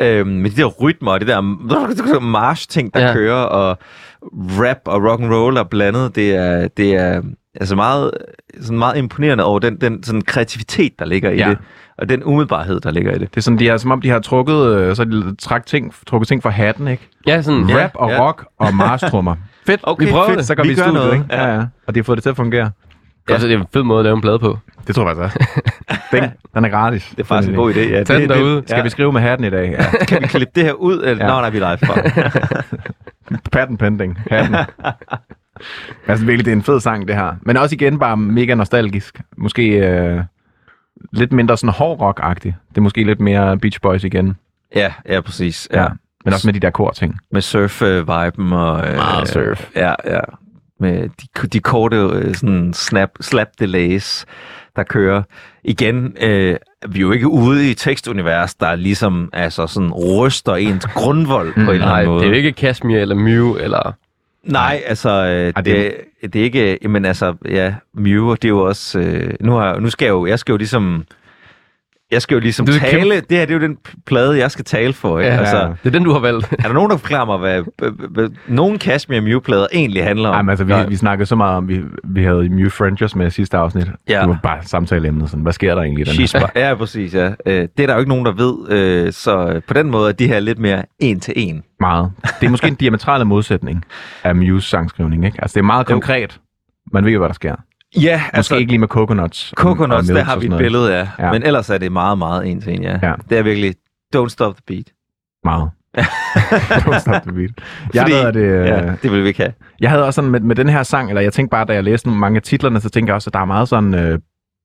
Øhm, med de der rytmer og det der march-ting, der Ja. ja. kører, og rap og rock and roll er blandet, det er, det er altså meget, sådan meget imponerende over den, den sådan kreativitet, der ligger i Ja. ja. det, og den umiddelbarhed, der ligger i det. Det er sådan, de er, som om de har trukket, øh, så de træk ting, trukket ting fra hatten, ikke? Ja, sådan, Ja, ja. Rap og ja. rock og marstrummer. Fedt, Okay, vi prøver fedt. det. Så går Vi vi, i studiet, noget. ikke? Ja. ja. Og de har fået det til at fungere. Altså, det er en fed måde at lave en plade på. Det tror jeg faktisk også. den, den er gratis. Det er faktisk en god idé. Ja, Tag den derude. Skal vi skrive med hatten i dag? Ja. Kan vi klippe det her ud? Eller? Ja. Ja. Nå, nej, vi er live for. Patent pending. Hatten. altså virkelig, det er en fed sang, det her. Men også igen bare mega nostalgisk. Måske øh, lidt mindre sådan hård rock-agtig. Det er måske lidt mere Beach Boys igen. ja, ja, præcis. Ja. Ja. Men også med de der kor-ting. Med surf-viben og... Øh, Meget surf. Ja, ja. Med de, de korte øh, sådan snap, slap delays, der kører. Igen, øh, vi er jo ikke ude i et tekstunivers, der ligesom altså sådan ryster ens grundvold på en eller Nej, anden måde. det er jo ikke Kashmir eller Mew eller... Nej, altså, øh, det, det- det, er ikke, jamen altså, ja, Mew, det er jo også, øh, nu, har, nu skal jeg jo, jeg skal jo ligesom, jeg skal jo ligesom Det tale, kæmpe- det her, det er jo den plade, jeg skal tale for, ikke? Ja, altså, Det er den, du har valgt. er der nogen, der forklarer mig, hvad, hvad, nogle Kashmir Mew-plader egentlig handler om? Ej, men altså, vi, Nej. vi snakkede så meget om, vi, vi havde Mew Frenchers med sidste afsnit. Ja. Det var bare samtaleemnet. Sådan, hvad sker der egentlig i den She's her? ja, præcis, ja. Øh, det er der jo ikke nogen, der ved, øh, så øh, på den måde er de her lidt mere en til en. Meget. Det er måske en diametrale modsætning af Mews sangskrivning, ikke? Altså, det er meget konkret. Man ved jo, hvad der sker. Ja, Måske altså, ikke lige med coconuts. Coconuts, og der har vi et billede af, Ja. men ellers er det meget, meget en til en, ja. Ja. Det er virkelig, don't stop the beat. Meget. Don't stop the beat. Jeg, Fordi- at det, øh, Ja, det vil vi ikke have. jeg havde også sådan med, med den her sang, eller jeg tænkte bare, da jeg læste nogle- mange af titlerne, så tænkte jeg også, at der er meget sådan øh,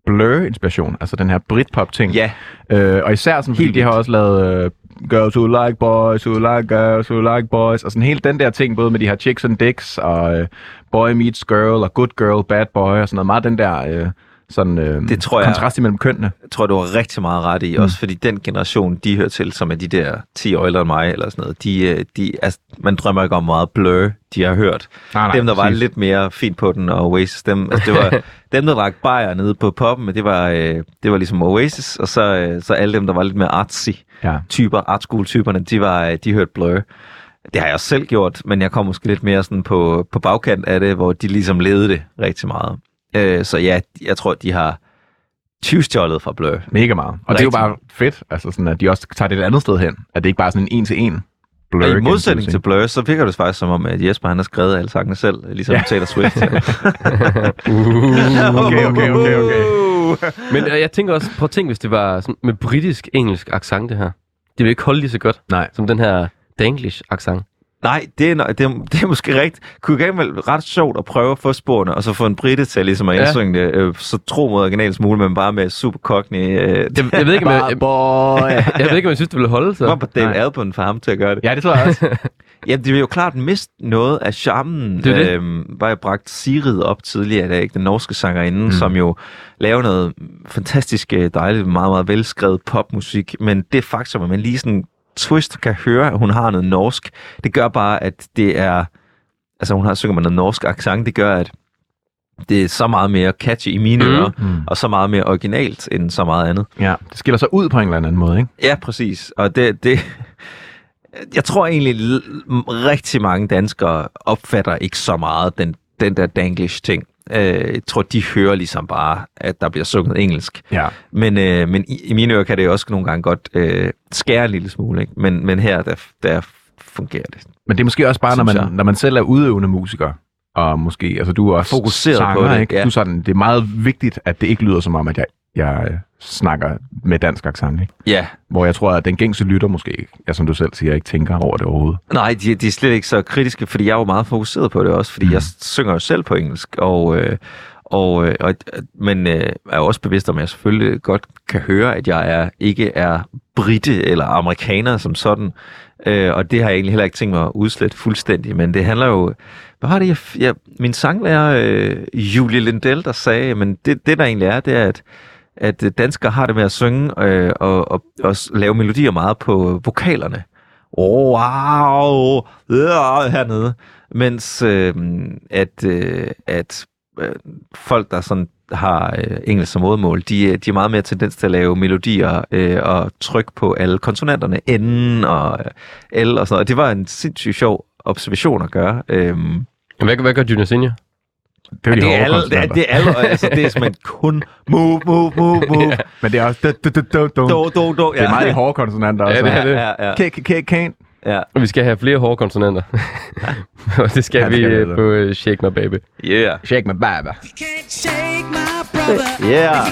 blur-inspiration. Altså den her Britpop-ting. Ja, Øh, og især sådan, fordi Helt de har også lavet øh, Girls Who Like Boys, Who Like Girls, Who Like Boys, og sådan hele den der ting, både med de her chicks and dicks, og øh, Boy Meets Girl, og Good Girl, Bad Boy, og sådan noget. Meget den der øh, sådan, øh, Det tror jeg- kontrast imellem kønnene. jeg tror, du har rigtig meget ret i. Mm. Også fordi den generation, de hører til, som er de der 10 år ældre end mig, eller sådan noget, de, øh, de, altså, man drømmer ikke om meget blur, de har hørt. Nej, nej, dem, der var præcis. lidt mere fint på den, og Oasis, dem, altså, det var, dem, der drak bajer nede på poppen, det var, øh, det var ligesom Oasis, og så, øh, så alle dem, der var lidt mere artsy Ja. typer, art school typerne, de, var, øh, de hørte blur. Det har jeg også selv gjort, men jeg kom måske lidt mere sådan på, på bagkant af det, hvor de ligesom levede det rigtig meget. Øh, så ja, jeg tror, de har tyvstjålet fra Blur. Mega meget. Og det er jo Rigtig bare fedt, altså sådan, at de også tager det et andet sted hen. At det ikke bare er sådan en en-til-en blur. Og i modsætning til Blur, så virker det faktisk som om, at Jesper han har skrevet alle sangene selv, ligesom Ja. Taylor Swift. Okay, okay, okay, okay. Men øh, jeg tænker også, prøv at tænke, hvis det var sådan, med britisk-engelsk accent, det her. Det vil ikke holde lige så godt, Nej. som den her danglish accent. Nej, det er, det, er, det er måske rigtigt. Kunne gerne være ret sjovt at prøve at få sporene, og så få en britte til ligesom at Ja. indsynge det, øh, så tro mod original smule, men bare med super cockney. Øh, Jeg, jeg, ved ikke, om jeg, jeg, boy. jeg ved ikke, om jeg synes, det ville holde det var så. på Dave Nej. Alban for ham til at gøre det. Ja, det tror jeg også. Jamen, det vil jo klart miste noget af charmen. Det er det. Øhm, var jeg bragt Sigrid op tidligere i dag, ikke? den norske sangerinde, mm. som jo laver noget fantastisk øh, dejligt, meget, meget velskrevet popmusik. Men det faktum, at man lige sådan twist kan høre, at hun har noget norsk, det gør bare, at det er... Altså, hun har synger med noget norsk accent, det gør, at det er så meget mere catchy i mine Mm. ører, Mm. og så meget mere originalt end så meget andet. Ja, det skiller sig ud på en eller anden måde, ikke? Ja, præcis. Og det, det, jeg tror egentlig, rigtig mange danskere opfatter ikke så meget den, den der danglish ting. Øh, jeg tror, de hører ligesom bare, at der bliver sunget engelsk. Ja. Men, øh, men i, i mine ører kan det også nogle gange godt øh, skære en lille smule. Ikke? Men, men her, der, der, fungerer det. Men det er måske også bare, når man, jeg. når man selv er udøvende musiker, og måske, altså du er også Fokuseret sanger, på det, ikke? ja. Du er sådan, det er meget vigtigt, at det ikke lyder som om, at jeg, jeg øh, snakker med dansk accent, ikke? Ja, Hvor jeg tror, at den gængse lytter måske, ikke, ja, som du selv siger, ikke tænker over det overhovedet. Nej, de, de er slet ikke så kritiske, fordi jeg er jo meget fokuseret på det også, fordi mm. jeg synger jo selv på engelsk, og, øh, og, øh, og, men øh, er også bevidst om, at jeg selvfølgelig godt kan høre, at jeg er ikke er brite eller amerikaner som sådan, øh, og det har jeg egentlig heller ikke tænkt mig at udslætte fuldstændig, men det handler jo, hvad var det, jeg, jeg, min sanglærer øh, Julie Lindell, der sagde, men det, det der egentlig er, det er, at at øh, danskere har det med at synge øh, og, og, og lave melodier meget på øh, vokalerne. Oh, wow, ja, hernede. Mens øh, at, øh, at øh, folk, der sådan har øh, engelsk som modermål, de, øh, de er meget mere tendens til at lave melodier øh, og tryk på alle konsonanterne, N og L og sådan noget. Og det var en sindssygt sjov observation at gøre. Øh. Hvad, hvad gør Junior Senior? Er, de det, er alle, det, er, det er alle, altså det er simpelthen kun move, move, move, move. Men det er også... Du, du, du, du. Do, do, do. Det er meget de hårde konsonanter. Ja, også. det er det. Ja, ja, Kan, kan, kan. ja. Vi skal have flere hårde konsonanter. Og det skal Ja, det vi skal vi øh, på øh, Shake My Baby. Yeah. Shake my baby. Yeah.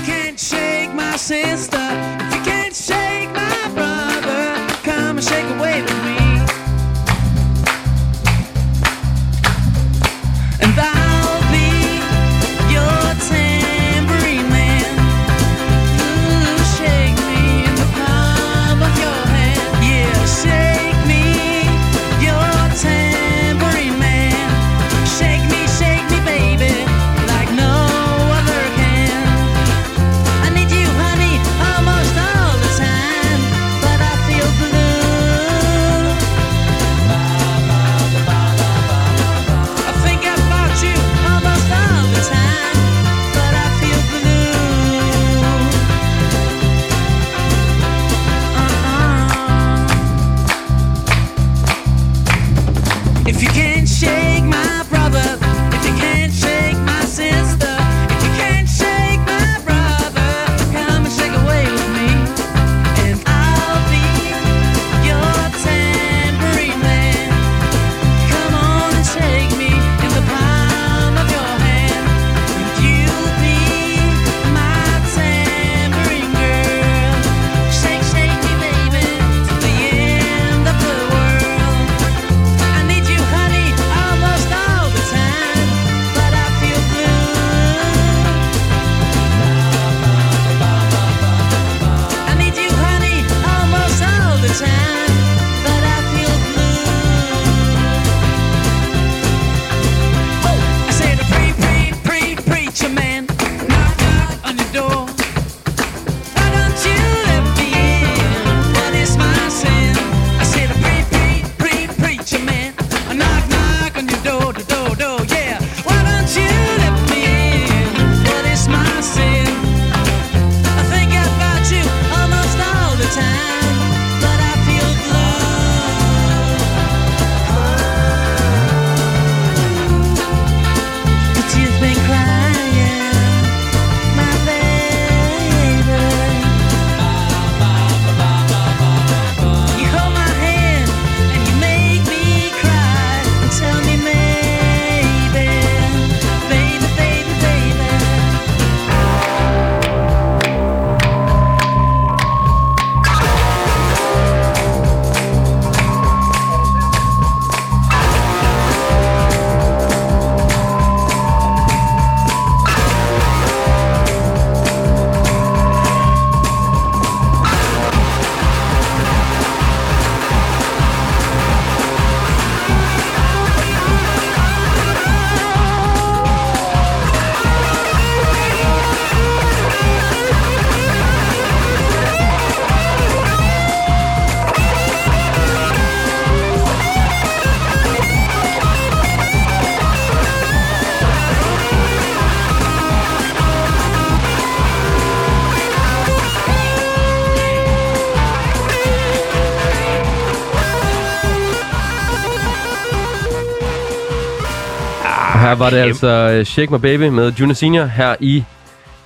Her var det altså øh, Shake My Baby med Junior Senior her i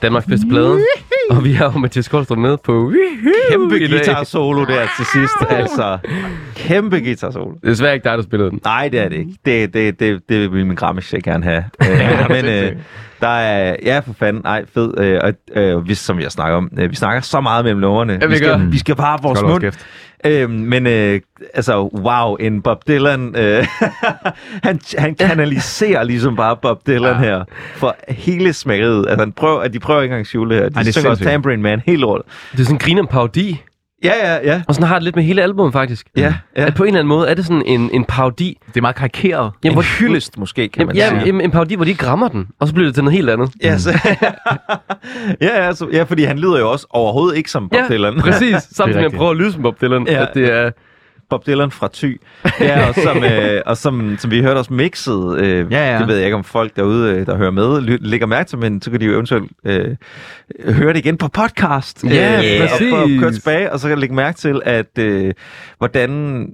Danmarks bedste plade. Og vi har jo Mathias Koldstrup med på Kæmpe i dag. guitar solo der til sidst, altså. Kæmpe guitar solo. Det er desværre ikke dig, der spillede den. Nej, det er det ikke. Det, det, det, det vil min Grammis gerne have. Øh, men øh, der er... Ja, for fanden. Nej, fed. Øh, og, øh, vi, som jeg snakker om. Øh, vi snakker så meget mellem numrene. Ja, vi skal, gør. vi skal bare vores mund. kæft. Øh, men øh, altså, wow, en Bob Dylan, øh, han, han kanaliserer ligesom bare Bob Dylan ja. her for hele smækkeriet. Altså, han prøver, at de prøver ikke engang at skjule her. De Ej, det er synger også. Tambourine Man helt lort. Det er sådan en griner parodi. Ja, ja, ja. Og sådan har det lidt med hele albumet, faktisk. Ja, ja. At på en eller anden måde er det sådan en, en parodi. Det er meget karikeret. Jamen, En hvor, hyldest måske, kan man jamen, sige. ja, en, parodi, hvor de ikke rammer den. Og så bliver det til noget helt andet. Ja, så, ja, ja, så, ja, fordi han lyder jo også overhovedet ikke som Bob ja, Dylan. præcis. Samtidig med at prøve at lyde som Bob Dylan. Ja. At det er, Bob Dylan fra Thy. Ja, og som, øh, og som, som vi hørte også mixet, øh, Ja, ja. det ved jeg ikke om folk derude, øh, der hører med, ly- lægger mærke til, men så kan de jo eventuelt øh, høre det igen på podcast. Ja, øh, præcis. Og at køre tilbage, og så kan lægge mærke til, at øh, hvordan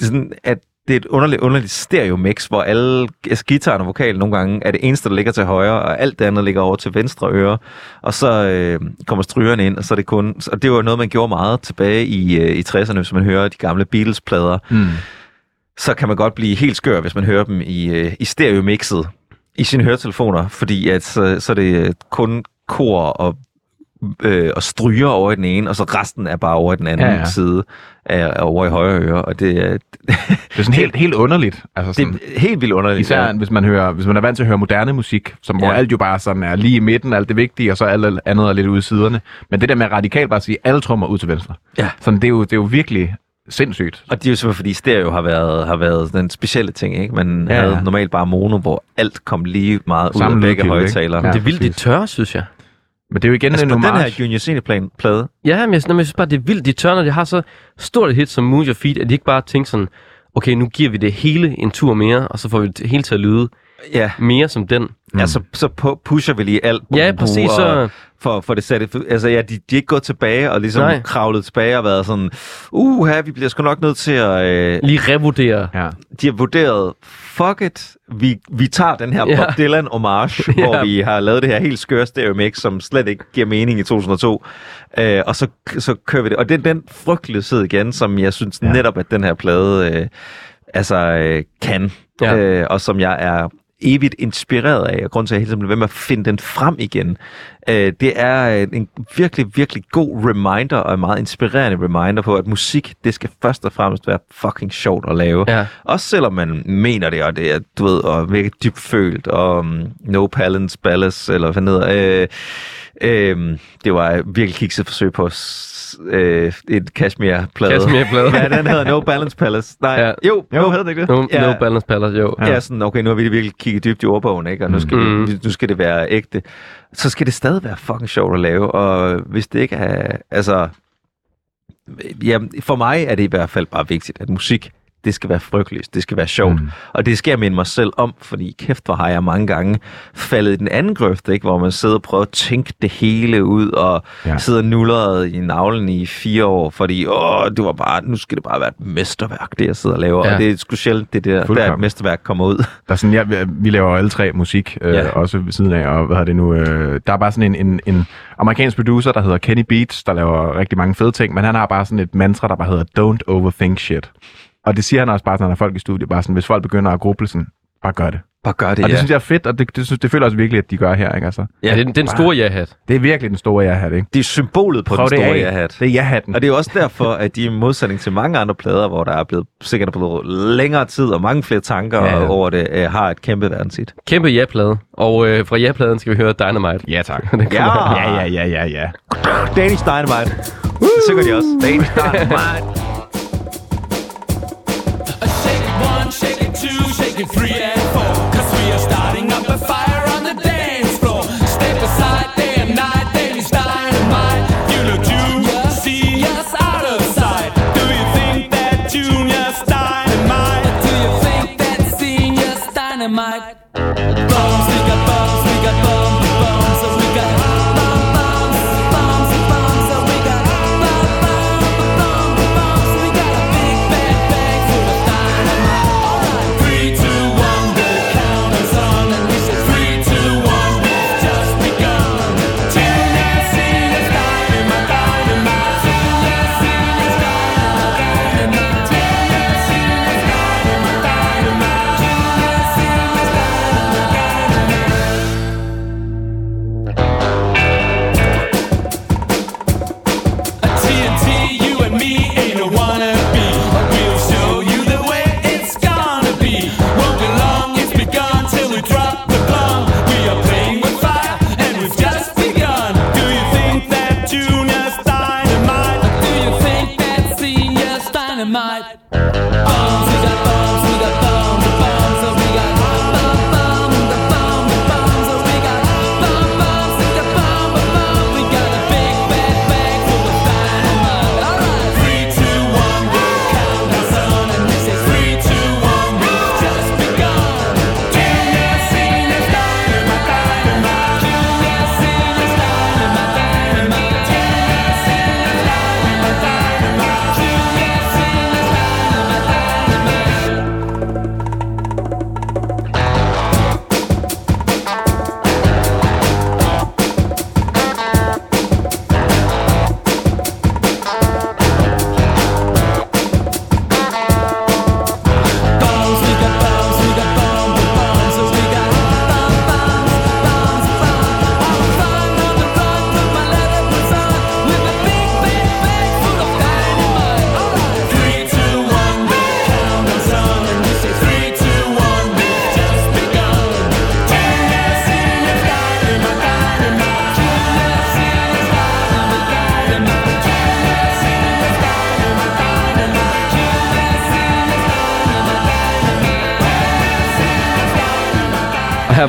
sådan, at det er et underligt, underligt stereo-mix, hvor alle altså, guitaren og vokalen nogle gange er det eneste, der ligger til højre, og alt det andet ligger over til venstre øre. Og så øh, kommer strygerne ind, og så er det kun... Og det var noget, man gjorde meget tilbage i, øh, i 60'erne, hvis man hører de gamle Beatles-plader. Mm. Så kan man godt blive helt skør, hvis man hører dem i, øh, i stereo-mixet i sine høretelefoner, fordi at så, så er det øh, kun kor og øh, og stryger over i den ene, og så resten er bare over i den anden ja. ja. side, af, over i højre øre, og det er, Det er sådan helt, helt underligt. Altså det sådan, er helt vildt underligt. Især ja. hvis man, hører, hvis man er vant til at høre moderne musik, som, hvor Ja. alt jo bare sådan er lige i midten, alt det vigtige, og så alt andet er lidt ude i siderne. Men det der med radikalt bare at sige, alle trommer ud til venstre. Ja. Sådan, det, er jo, det er jo virkelig sindssygt. Og det er jo simpelthen fordi stereo har været, har været den specielle ting, ikke? Man Ja, havde normalt bare mono, hvor alt kom lige meget ud Samme af begge højtalere. Ja. Det er vildt, de tør, synes jeg. Men det er jo igen Altså en på den homage. her Junior Cineplan plade, Ja, men jeg, men jeg synes bare, det er vildt, de tør, når de har så stort et hit som Move Your Feet, at de ikke bare tænker sådan, okay, nu giver vi det hele en tur mere, og så får vi det hele til at lyde ja, mere som den. Mm. ja så, så pu- pusher vi lige alt. Ja, præcis, så- For, for det satte, altså ja, de, de er ikke gået tilbage og ligesom Nej. Kravlet tilbage og været sådan, uh, her, vi bliver sgu nok nødt til at, øh, Lige revurdere. Ja. de har vurderet, fuck it, vi, vi tager den her Ja. Bob Dylan homage, Ja. hvor vi har lavet det her helt skøre stereo mix, som slet ikke giver mening i 2002, øh, og så, så kører vi det. Og det er den frygtelighed igen, som jeg synes Ja. netop, at den her plade øh, altså, øh, kan, ja. øh, og som jeg er evigt inspireret af, og grund til, at jeg hele tiden ved med at finde den frem igen. Øh, det er øh, en virkelig, virkelig god reminder, og en meget inspirerende reminder på, at musik, det skal først og fremmest være fucking sjovt at lave. Ja. Også selvom man mener det, og det er, du ved, og virkelig dybt følt, og um, No Palance Palace, eller hvad hedder. Øh, øh, det var virkelig kikset forsøg på øh, et Kashmir-plade. Kashmir-plade. ja, den hedder No Balance Palace. Nej, Ja. jo, Jo, jo. hedder det ikke det? No, Ja. no Balance Palace, jo. Ja. ja, sådan, okay, nu har vi virkelig kigget dybt i ordbogen, ikke? og nu skal, Mm. vi, nu skal det være ægte. Så skal det stadig være fucking sjovt at lave, og hvis det ikke er, altså, ja, for mig er det i hvert fald bare vigtigt, at musik, det skal være frygteligt, det skal være sjovt. Mm. Og det skal jeg minde mig selv om, fordi kæft, hvor har jeg mange gange faldet i den anden grøft, ikke? hvor man sidder og prøver at tænke det hele ud, og Ja. sidder nulleret i navlen i fire år, fordi åh, det var bare, nu skal det bare være et mesterværk, det jeg sidder og laver. Ja. Og det er sgu sjældent, det der, Fuldkommen. et mesterværk kommer ud. Der er sådan, ja, vi- vi laver alle tre musik, øh, Ja. også ved siden af, og hvad har det nu, øh, der er bare sådan en, en, en amerikansk producer, der hedder Kenny Beats, der laver rigtig mange fede ting, men han har bare sådan et mantra, der bare hedder, don't overthink shit. Og det siger han også bare, når der er folk i studiet, bare sådan, hvis folk begynder at gruble sådan, bare gør det. Bare gør det, Og det ja. synes jeg er fedt, og det, det, synes, det føler også virkelig, at de gør her, ikke altså? Ja, det, er- det er en stor ja-hat. Det er virkelig den store ja-hat, ikke? det er symbolet på Prøv den store ja-hat. Det er ja-hatten. Og det er også derfor, at de i modsætning til mange andre plader, hvor der er blevet sikkert blevet længere tid og mange flere tanker Ja, ja, ja. ja. over det, øh, har et kæmpe verdenshit. Kæmpe ja-plade. Og øh, fra ja-pladen skal vi høre Dynamite. Ja, tak. Den her. Ja, ja, ja, ja, ja. Danish Dynamite. Det synger de også. Danish Dynamite. Two, shake it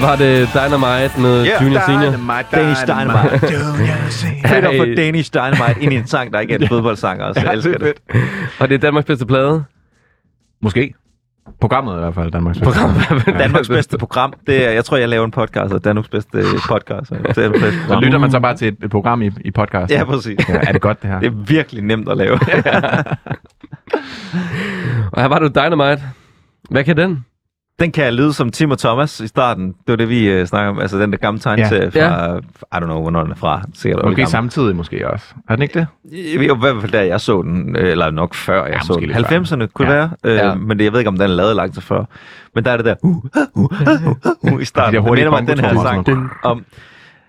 var det Dynamite med Ja, Junior Senior. Danish Dynamite. Fedt at få. Danish Dynamite ind i en sang, der ikke er en fodboldsang også. Jeg elsker det. Og det er Danmarks bedste plade. Måske. Programmet i hvert fald, Danmarks Program. Danmarks bedste program. Det er, jeg tror, jeg laver en podcast, og Danmarks bedste podcast. Det er det bedste Så lytter man så bare til et, et program i, i podcast. Ja, præcis. Ja, er det godt, det her? Det er virkelig nemt at lave. Og her var du Dynamite. Hvad kan den? Den kan lyde som Tim og Thomas i starten. Det var det, vi uh, snakker om. Altså den der gamle tegneserie Ja. fra... I don't know, hvornår den er fra. Sikkert Måske samtidig måske også. Er den ikke det? Jeg ved i hvert fald, da jeg så den, øh, eller nok før jeg Ja, så den. lidt før. 90'erne kunne Ja. være, øh, Ja. ja. men det, jeg ved ikke, om den er lavet lang tid før. Men der er det der, uh, uh, uh, uh, uh, i starten. Det hurtige minder mig den her sang om.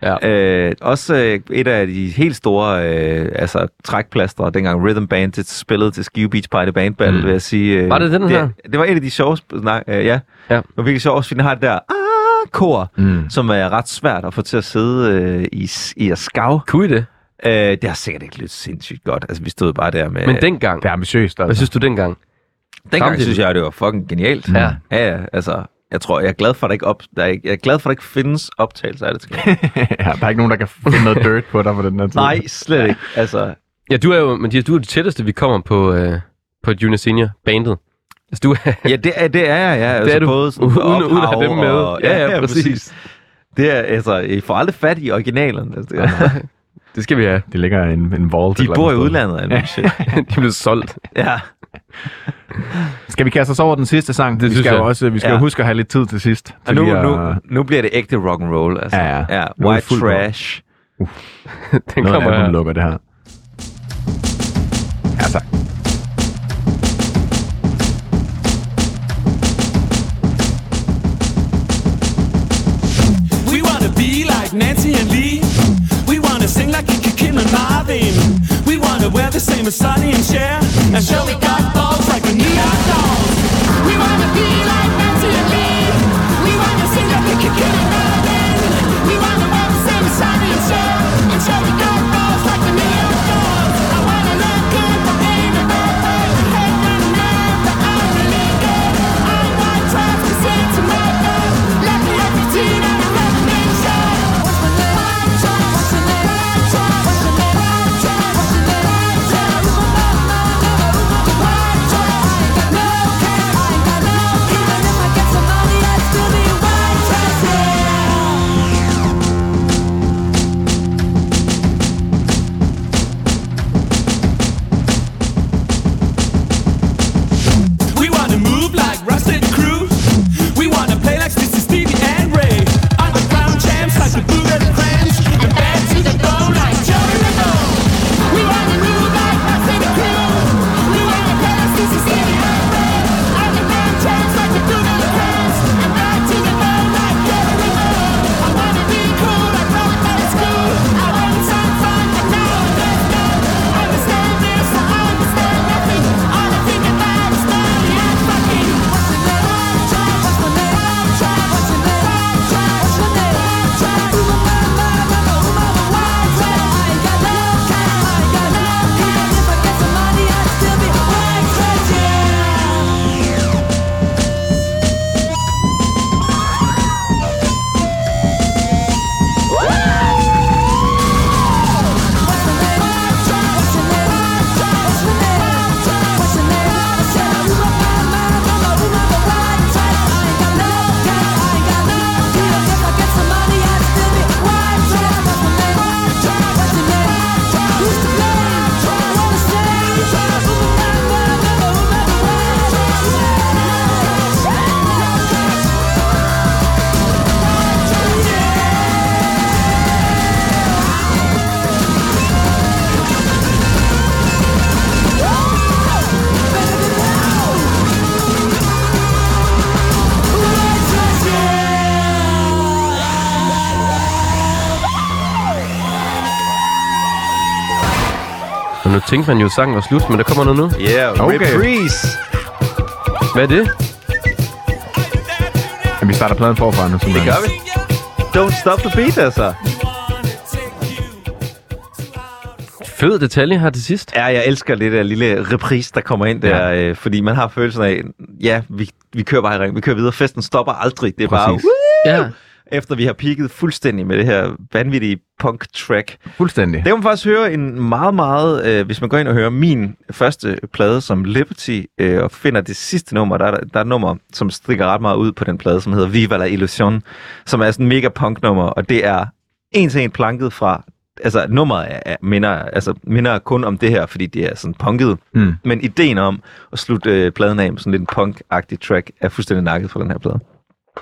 Ja. Øh, også øh, et af de helt store øh, altså, trækplaster, dengang Rhythm Bandit spillede til Skive Beach Party Band Battle, Mm. vil jeg sige. Øh, Var det den her? Det, det var et af de sjove, nej, øh, ja. Ja. Det var virkelig sjovt, fordi den har det der ah, kor, Mm. som er ret svært at få til at sidde øh, i, i at skav. Kunne I det? Øh, det har sikkert ikke lyttet sindssygt godt. Altså, vi stod bare der med... Men dengang. Det er ambitiøst. Hvad Altså. synes du dengang? dengang samtidig- synes jeg, det var fucking genialt. Ja, ja, altså... Jeg tror, jeg er glad for, at der ikke, op, der er, ikke- jeg er glad for, at der ikke findes optagelser af det. Til ja, der er ikke nogen, der kan finde noget dirt på dig på den her tid. Nej, slet ikke. Altså, Ja, du er jo, Mathias, du er det tætteste, vi kommer på, øh, på Junior Senior bandet. Altså, du er, ja, det er, det er jeg, ja. Altså, er du. Både sådan Uden- uden at have dem med. Og, Ja, ja, præcis. Det er, altså, I får aldrig fat i originalerne. Altså, det er, det skal vi have. Det ligger en, en vault. de eller bor i udlandet, shit. De blev solgt. Ja. Skal vi kaste os over den sidste sang? Det vi skal jo jeg. også, vi skal Ja. huske at have lidt tid til sidst. Til nu, at- nu, nu bliver det ægte rock and roll. Altså. Ja, ja. ja white trash. Den Noget kommer af her. lukker det her. Ja, tak. The same as Sonny and Cher. And we got balls like the Neon Dolls. We wanna be like tænkte man jo, at sangen var slut, men der kommer noget nu. Yeah, Okay. reprise. Hvad er det? Ja, vi starter pladen forfra nu. Det gør vi. Don't stop the beat, altså. Fed detalje her til sidst. Ja, jeg elsker det der lille reprise, der kommer ind der, ja. øh, fordi man har følelsen af, ja, vi, vi kører bare i ring, vi kører videre, festen stopper aldrig, det er Præcis. bare, Ja. Efter vi har peaked fuldstændig med det her vanvittige punk-track. Fuldstændig. Det kan man faktisk høre en meget, meget... Øh, hvis man går ind og hører min første plade som Liberty, øh, og finder det sidste nummer, der er, der er et nummer, som stikker ret meget ud på den plade, som hedder Viva la Illusion, som er sådan en mega punk-nummer, og det er en til en planket fra... Altså, nummeret er, er, minder, altså, minder kun om det her, fordi det er sådan punket. Mm. Men ideen om at slutte øh, pladen af med sådan lidt en punk-agtig track, er fuldstændig nakket fra den her plade.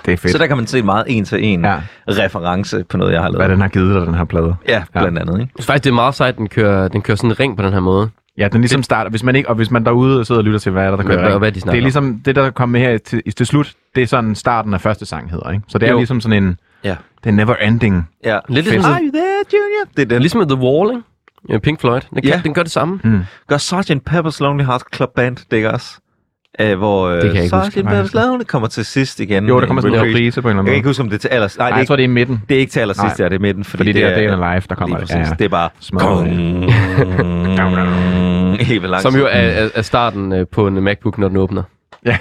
Det er fedt. Så der kan man se en meget en-til-en Ja. ja. reference på noget, jeg har lavet. Hvad den har givet dig, den her plade. Ja, blandt andet. Ikke? Synes faktisk, det er meget sejt, den kører, den kører sådan en ring på den her måde. Ja, den ligesom starter, hvis man ikke, og hvis man derude sidder og lytter til, hvad er der, der kører hvad- ring. hvad de snakker Det er ligesom det, der kommer her til, til slut, det er sådan starten af første sang hedder, ikke? Så det er Jo. ligesom sådan en, Ja. det er never ending. Ja. Lidt ligesom, Are you there, Junior? Det er den. ligesom The Wall, ikke? Ja, Pink Floyd. Den, kan, Ja. den gør det samme. Gør Sgt. Pepper's Lonely Hearts Club Band, det ikke også? Æh, hvor øh, kan jeg ikke Sgt. huske, Pepper's faktisk. Lonely kommer til sidst igen. Jo, der kommer sådan en reprise. på en eller Jeg anden kan måde. ikke huske, om det er til aller... Nej, Nej, det er jeg ikke, tror, det er i midten. det er ikke til allersidst, Nej. det er det i midten. Fordi, Fordi det er Day in the Life, der kommer. Lige præcis. Ja. Det er bare... Vildt Som jo er, er, er starten øh, på en MacBook, når den åbner. Ja,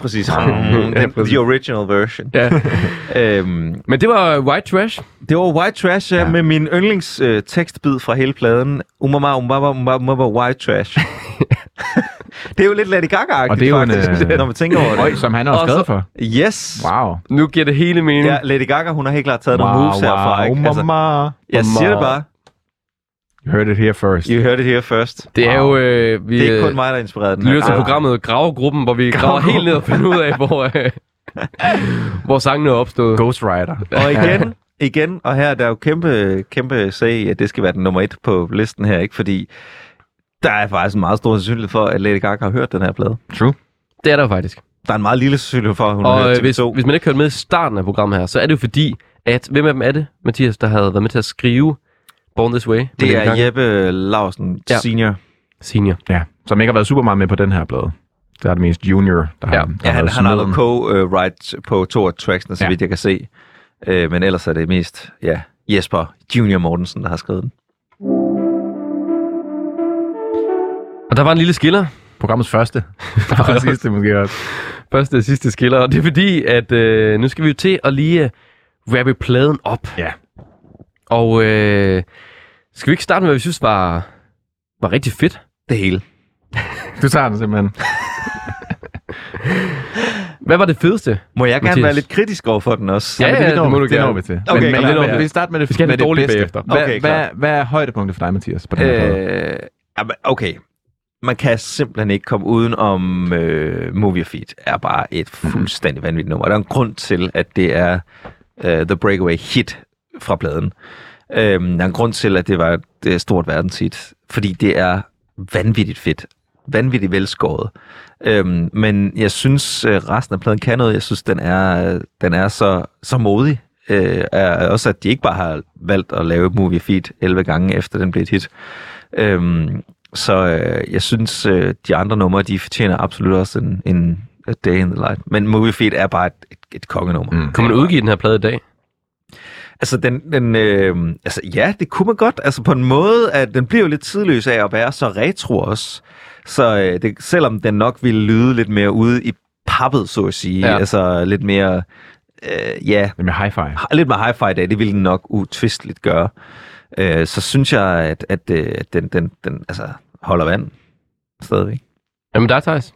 præcis. Ja, The, præcis. the original version. Ja. Øhm, Men det var White Trash. det var White Trash, ja, Ja. med min yndlings øh, tekstbid fra hele pladen. Umama, umama, umama, umama, White Trash. Det er jo lidt Lady Gaga-agtigt, Og det er jo en, faktisk, øh, når man tænker over det. som han er også Og så- skrevet for. Yes. Wow. Nu giver det hele mening. Ja, Lady Gaga, hun har helt klart taget nogle wow, moves herfra. Ikke? Altså, mama. jeg siger det bare. You heard it here first. You heard it here first. Det er Wow. jo... Øh, vi Det er ikke øh, kun mig, der inspirerede den her. lytter til programmet Gravegruppen, hvor vi graver helt ned og finder ud af, hvor, øh, hvor sangene er opstået. Ghost Rider. Og igen, igen, og her er der jo kæmpe, kæmpe sag, at det skal være den nummer et på listen her, ikke? Fordi der er faktisk en meget stor sandsynlighed for, at Lady Gaga har hørt den her plade. True. Det er der jo faktisk. Der er en meget lille sandsynlighed for, at hun har Og hørt øh, hvis, TV2. hvis man ikke hørte med i starten af programmet her, så er det jo fordi, at hvem af dem er det, Mathias, der havde været med til at skrive Born This Way? Det er? Jeppe Lausen, Ja. senior. Senior. Ja, som ikke har været super meget med på den her plade. Det er det mest junior, der Ja. har, der Ja, han, han har noget co-write på to af tracksene, så Ja. vidt jeg kan se. Øh, men ellers er det mest ja, Jesper Junior Mortensen, der har skrevet den. Og der var en lille skiller. Programmets første. Og sidste måske også. Første og sidste skiller. Og det er fordi, at øh, nu skal vi jo til at lige øh, rappe pladen op. Ja. Og øh, skal vi ikke starte med, hvad vi synes var, var rigtig fedt? Det hele. Du tager den simpelthen. Hvad var det fedeste? Må jeg gerne Mathias. være lidt kritisk over for den også? Ja, men ja, når det må du det når vi til. Okay, men, men, klar. men, vi starter med det, Vi skal med det dårlige bedste. bagefter. Hvad, Okay, hvad, hvad er højdepunktet for dig, Mathias, på den her? Øh, jamen, okay. Man kan simpelthen ikke komme uden om øh, Movie Feed. er bare et fuldstændig vanvittigt nummer. Der er en grund til, at det er øh, The Breakaway hit fra pladen. Øh, der er en grund til, at det var et stort verdenshit. Fordi det er vanvittigt fedt. Vanvittigt velskåret. Øhm, men jeg synes, øh, resten af pladen kan noget. Jeg synes, den er, den er så, så modig. Øh, er også, at de ikke bare har valgt at lave Movie Feed 11 gange, efter den blev et hit. Øhm, så øh, jeg synes, øh, de andre numre, de fortjener absolut også en, en A Day in the Light. Men Movie Feed er bare et, et, et kongenummer. Mm. Kan man udgive den her plade i dag? Altså, den, den, øh, altså, ja, det kunne man godt. Altså, på en måde, at den bliver jo lidt tidløs af at være så retro også. Så øh, det, selvom den nok ville lyde lidt mere ude i pappet, så at sige. Ja. Altså, lidt mere, øh, ja, Det med hi-fi. lidt mere hi-fi i dag, det ville den nok utvisteligt gøre. Øh, så synes jeg, at, at, øh, at den, den, den altså, holder vand stadigvæk. Jamen der, Thijs.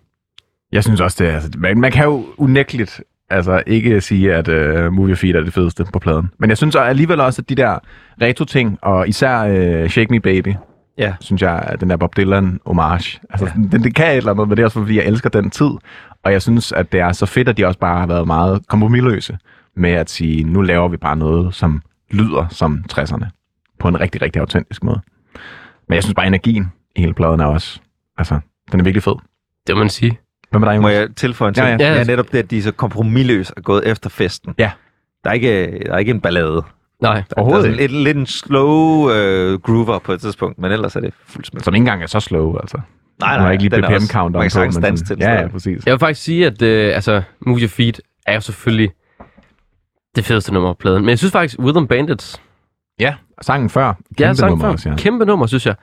Jeg synes også, det er... Altså, man, man kan jo unægteligt altså, ikke sige, at uh, Movie Feed er det fedeste på pladen. Men jeg synes alligevel også, at de der retro-ting, og især uh, Shake Me Baby, Ja. synes jeg, at den der Bob Dylan homage. Altså, ja. den, det kan et eller andet, men det er også fordi, jeg elsker den tid. Og jeg synes, at det er så fedt, at de også bare har været meget kompromilløse med at sige, nu laver vi bare noget, som lyder som 60'erne. På en rigtig, rigtig autentisk måde. Men jeg synes bare, energien i hele pladen er også... Altså, den er virkelig fed. Det må man sige. Hvad med dig, Må jeg tilføje en Ja, ting? ja. Ja. ja, netop det, at de er så kompromilløs er gået efter festen. Ja. Der er ikke, der er ikke en ballade. Nej. Overhovedet der er lidt, lidt en slow uh, groover på et tidspunkt, men ellers er det fuldt Som ikke engang er så slow, altså. Nej, har jeg ikke lige den er også- BPM-counteren Man kan sagtens danse til det. Ja, ja, præcis. Jeg vil faktisk sige, at øh, altså, Movie Feed er jo selvfølgelig det fedeste nummer på pladen. Men jeg synes faktisk, Rhythm Bandits, Ja, sangen før. ja, Kæmpe sang nummer før, også, ja. kæmpe nummer, synes jeg.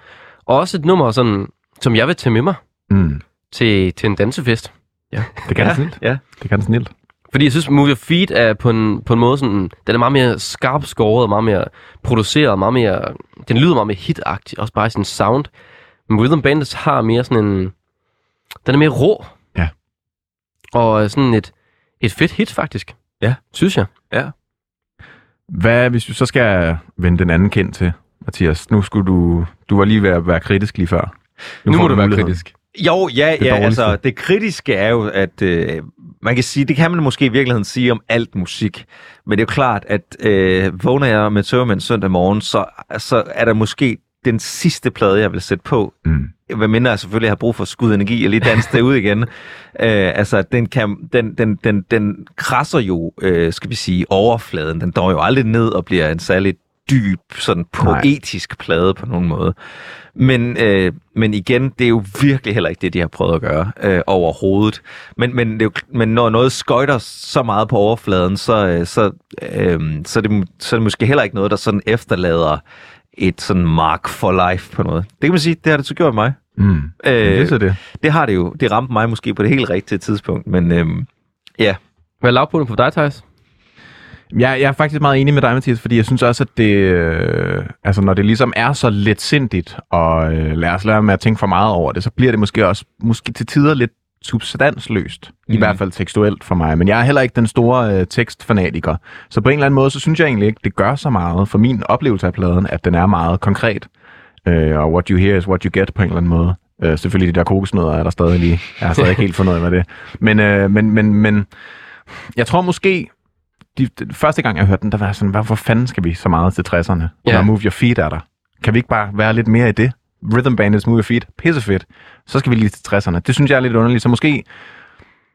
Og også et nummer, sådan, som jeg vil tage med mig Mm. til, til en dansefest. Det kan Ja, ja. snilt. ja. Det kan snilt. Fordi jeg synes, Move Your Feet er på en, på en måde sådan... Den er meget mere skarp skåret, og meget mere produceret, meget mere... Den lyder meget mere hitagtig, også bare i sin sound. Men Rhythm Bandits har mere sådan en... Den er mere rå. Ja. Og sådan et, et fedt hit, faktisk. Ja. Synes jeg. Hvad, hvis du så skal vende den anden kendt til, Mathias? Nu skulle du... Du var lige ved at være kritisk lige før. Nu, nu må du være muligheden. kritisk. Jo, ja, Det ja dårligste. altså det kritiske er jo, at øh, man kan sige, det kan man måske i virkeligheden sige om alt musik, men det er jo klart, at øh, vågner jeg med tørmænd søndag morgen, så, så er der måske den sidste plade, jeg vil sætte på, Mm. hvad mindre jeg selvfølgelig har brug for skud energi og lige danse det ud igen. Øh, altså, den, kan, den, den, den, den krasser jo, øh, skal vi sige, overfladen. Den dår jo aldrig ned og bliver en særlig dyb, sådan poetisk plade på nogen måde. Men, øh, men igen, det er jo virkelig heller ikke det, de har prøvet at gøre øh, overhovedet. Men, men, det er jo, men når noget skøjter så meget på overfladen, så, øh, så, øh, så, er det, så er det måske heller ikke noget, der sådan efterlader et sådan mark for life på noget. Det kan man sige, det har det så gjort mig. Mm. Øh, det så det. det har det jo. Det ramte mig måske på det helt rigtige tidspunkt, men øhm, ja. Hvad er lavpunkten for dig, Thijs? Jeg, jeg er faktisk meget enig med dig, Mathias, fordi jeg synes også, at det, øh, altså når det ligesom er så letsindigt, og øh, lad os lade med at tænke for meget over det, så bliver det måske også måske til tider lidt substansløst. Mm. I hvert fald tekstuelt for mig. Men jeg er heller ikke den store øh, tekstfanatiker. Så på en eller anden måde, så synes jeg egentlig ikke, det gør så meget for min oplevelse af pladen, at den er meget konkret. Øh, og what you hear is what you get på en eller anden måde. Øh, selvfølgelig de der kokosnødder er der stadig lige. Jeg har stadig ikke helt fundet ud af med det. Men, øh, men, men, men jeg tror måske, de, de, første gang jeg hørte den, der var jeg sådan, hvorfor fanden skal vi så meget til 60'erne? Ja. Når Move Your Feet er der. Kan vi ikke bare være lidt mere i det? Rhythm Bandits Move Your Feet, pissefedt. Så skal vi lige til 60'erne. Det synes jeg er lidt underligt. Så måske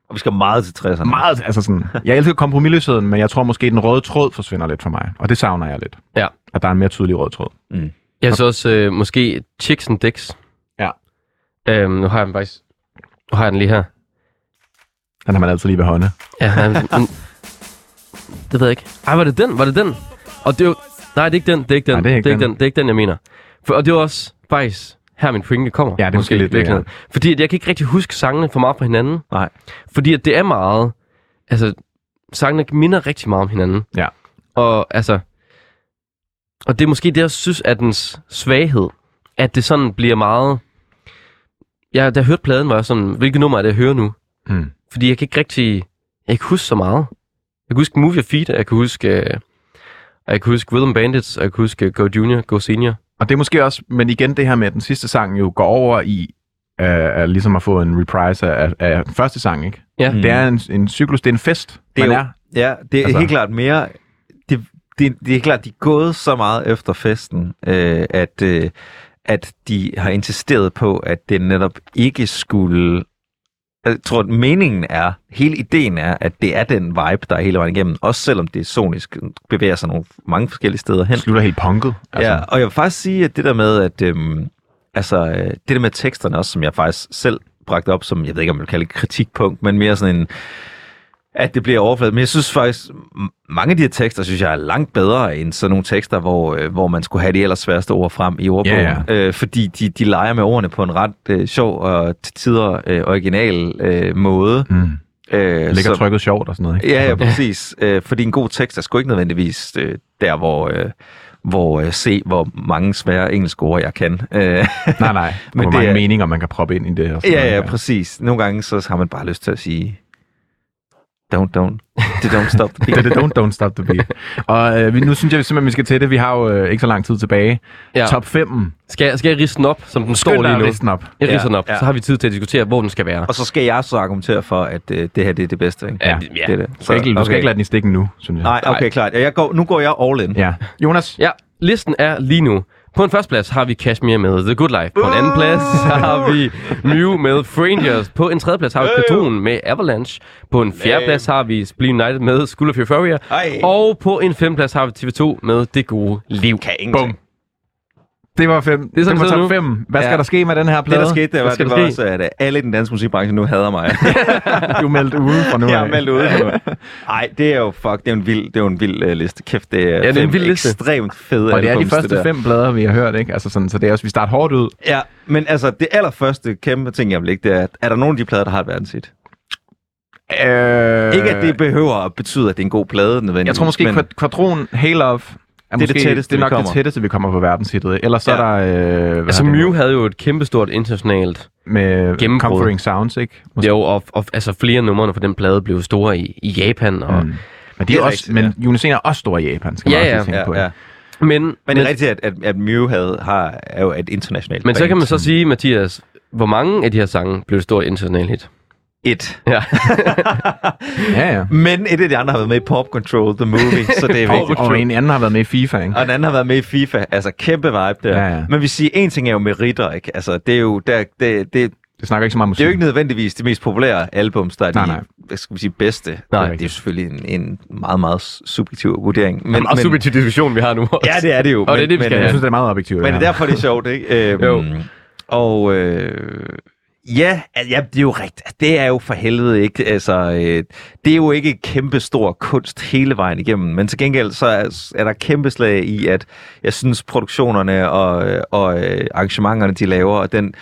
Og vi skal meget til 60'erne. meget, altså sådan, jeg elsker kompromisløsheden, men jeg tror måske, den røde tråd forsvinder lidt for mig. Og det savner jeg lidt. Ja. At der er en mere tydelig rød tråd. Jeg synes også øh, måske Chicks and Dicks. Ja. Øhm, nu har jeg den faktisk... Nu har jeg den lige her. Den har man altid lige ved hånde. Ja, men, det ved jeg ikke. Ej, var det den? Var det den? Og det er jo... Nej, det er ikke den. Det er ikke den. Nej, det er ikke det er ikke den. den. Det er ikke den, jeg mener. For, og det er også faktisk her min pointe kommer. Ja, det er måske lidt i virkeligheden. Fordi at jeg kan ikke rigtig huske sangene for meget fra hinanden. Nej. Fordi at det er meget... Altså, sangene minder rigtig meget om hinanden. Ja. Og altså... Og det er måske det, jeg synes er dens svaghed. At det sådan bliver meget... Ja, da jeg hørte pladen, var jeg sådan, hvilket nummer er det, jeg hører nu? Mm. Fordi jeg kan ikke rigtig... Jeg kan ikke huske så meget. Jeg kan huske Move Your Feet, jeg kan huske... øh, og jeg kan huske Rhythm Bandits, og jeg kan huske Go Junior, Go Senior. Og det er måske også, men igen det her med, at den sidste sang jo går over i, øh, at ligesom at få en reprise af, af den første sang, ikke? Ja. Mm. Det er en, en cyklus, det er en fest, Det er man jo- er. Ja, det er altså, helt klart mere... Det, det, det er klart, de er gået så meget efter festen, øh, at, øh, at de har insisteret på, at det netop ikke skulle... Jeg tror, at meningen er, hele ideen er, at det er den vibe, der er hele vejen igennem. Også selvom det sonisk bevæger sig nogle mange forskellige steder hen. Slutter helt punket. Altså. Ja, og jeg vil faktisk sige, at det der med, at øhm, altså, øh, det der med teksterne også, som jeg faktisk selv bragte op som, jeg ved ikke, om jeg vil kalde det kritikpunkt, men mere sådan en, at det bliver overfladet. Men jeg synes faktisk, mange af de her tekster, synes jeg er langt bedre end sådan nogle tekster, hvor, øh, hvor man skulle have de ellers sværeste ord frem i ordbogen. Ja, Øh, fordi de, de leger med ordene på en ret øh, sjov og til tider øh, original øh, måde. Mm. Øh, Ligger så- trykket sjovt og sådan noget, ikke? Ja, ja, præcis. Øh, fordi en god tekst er sgu ikke nødvendigvis øh, der, hvor, øh, hvor øh, se, hvor mange svære engelske ord jeg kan. Øh, Nej, nej. Men hvor det mange er- meninger, man kan proppe ind i det. Og sådan ja, noget, ja, præcis. Nogle gange så har man bare lyst til at sige, don't, don't, det don't stop the Det er det, don't, don't stop the beat. Og øh, vi, nu synes jeg simpelthen, vi skal til det. Vi har jo øh, ikke så lang tid tilbage. Ja. Ja. Top 5. Skal, jeg, skal jeg ridse den op, som den står lige nu? Listen op. Jeg ridser Ja, den op, ja. så har vi tid til at diskutere, hvor den skal være. Og så skal jeg så argumentere for, at øh, det her det er det bedste. Ikke? Ja, Det er det. Du skal, ikke, du skal ikke lade den i stikken nu, synes jeg. Nej, okay, klart. Jeg går, nu går jeg all in. Ja. Jonas? Ja, listen er lige nu. På en første plads har vi Kashmir med The Good Life. På en anden plads har vi Mew med Frangers. På en tredje plads har vi Platoon med Avalanche. På en fjerde plads har vi Spleen United med School of Euphoria. Og på en femte plads har vi TV2 med Det Gode Liv. Kan ingenting. Bum. Det var fem. Det er det var det top nu. 5. Hvad skal Ja. der ske med den her Det, plade? der skete, det var, det var også, at øh, alle i den danske musikbranche nu hader mig. Du er meldt ude fra nu Jeg er meldt ude nu. Nej, det er jo fuck, det er jo en vild, det er jo en vild uh, liste. Kæft, det er, det er en vild liste. ekstremt fede Og det er de første der. fem plader, vi har hørt, ikke? Altså sådan, så det er også, vi starter hårdt ud. Ja, men altså, det allerførste kæmpe ting, jeg vil lægge, det er, er der nogen af de plader, der har et verdenshit? Øh, Ikke at det behøver at betyde, at det er en god plade nødvendigvis. Jeg tror måske, men. Kvadron, Hail of, er det måske, tætteste, det er nok det tætteste, vi kommer på verdenshittet. Ellers så Ja. er der... Øh, Altså, det? Mew havde jo et kæmpestort internationalt med gennembrud. Comforting Sounds, ikke? Det er jo, og, og, altså flere numre fra den plade blev store i, i Japan. Og, Mm. Men, de Det er er også, rigtigt, men ja. Unison er også stor i Japan, skal man Ja, også ja, tænke ja, på. ja. Men, Men det er rigtigt, at, at, at Mew havde, har, er jo et internationalt men så band, kan man så sige, Mathias, hvor mange af de her sange blev et stort internationalt hit? Et. Ja. ja, ja. Men et af de andre har været med i Pop Control, The Movie, så det er vigtigt. og en anden har været med i FIFA, ikke? Og den anden har været med i FIFA. Altså, kæmpe vibe der. Ja, ja. Men vi siger, en ting er jo meritter, ikke? Altså, det er jo, der, det, det, det Det snakker ikke så meget musik. er jo ikke nødvendigvis de mest populære albums, der er Nej, de, nej. hvad skal vi sige, bedste. Nej. det er jo selvfølgelig en, en meget, meget subjektiv vurdering. Men, Men, og subjektiv diskussion, vi har nu også. Ja, det er det jo. Og det er det, vi skal men, Jeg synes, det er meget objektivt. Men det er derfor, det er sjovt, ikke? Øhm, Jo. Og øh, ja, ja, det er jo rigtigt. Det er jo for helvede ikke. Altså, øh, det er jo ikke kæmpe stor kunst hele vejen igennem. Men til gengæld så er, er der kæmpe slag i, at jeg synes, produktionerne og, øh, og øh, arrangementerne, de laver, og den,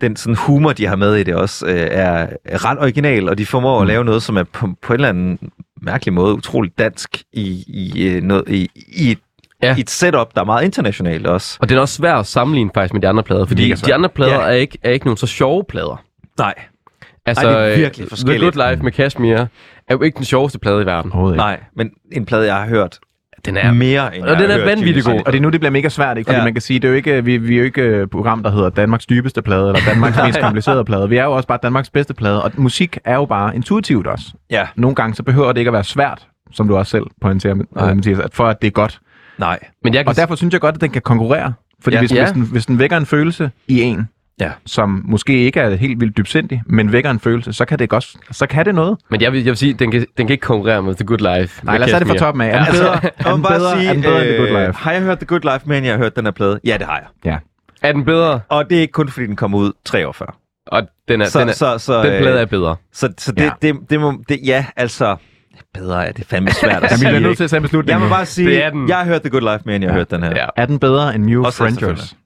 den sådan humor, de har med i det også, er ret original, og de formår at lave noget, som er på, på en eller anden mærkelig måde utroligt dansk i, i, noget, i, i, et, Ja. i et setup, der er meget internationalt også. Og det er også svært at sammenligne faktisk med de andre plader, fordi de andre plader Ja. er, ikke, er ikke nogen så sjove plader. Nej. Altså, Ej, det er virkelig øh, forskelligt. The Good Life med Kashmir er jo ikke den sjoveste plade i verden. Ikke. Nej, men en plade, jeg har hørt Den er... mere end Og den er vanvittig god. Og det er nu, det bliver mega svært, ikke? Fordi Ja. man kan sige, det er jo ikke, vi, vi er jo ikke et program, der hedder Danmarks dybeste plade, eller Danmarks mest komplicerede plade. Vi er jo også bare Danmarks bedste plade, og musik er jo bare intuitivt også. Ja, Nogle gange så behøver det ikke at være svært, som du også selv pointerer, Nej. øh, Mathias, at for at det er godt. Nej. Men jeg kan Og derfor synes jeg godt, at den kan konkurrere. Fordi Ja. hvis, Ja. hvis, den, hvis den vækker en følelse i en, Ja. som måske ikke er helt vildt dybsindig, men vækker en følelse, så kan det godt, så kan det noget. Men jeg vil, jeg vil sige, den kan, den kan ikke konkurrere med The Good Life. Nej, lad os tage det fra toppen af. Er den bedre, er Jeg den bedre, sige, er den bedre end The Good øh, Life? har jeg hørt The Good Life mere, end jeg har hørt den her plade? Ja, det har jeg. Ja. Er den bedre? Og det er ikke kun, fordi den kom ud tre år før. Og den, er, Så, den, er, så, så, den øh, plade er bedre. Så, så det, Ja. det, det, må, det, ja, altså, bedre er det fandme svært at Ja, vi sige. bliver nødt til at tage en beslutning. Jeg må bare sige, Det er den. jeg har hørt The Good Life end jeg har Ja. hørt den her. Ja. Er den bedre end New Også Frangers?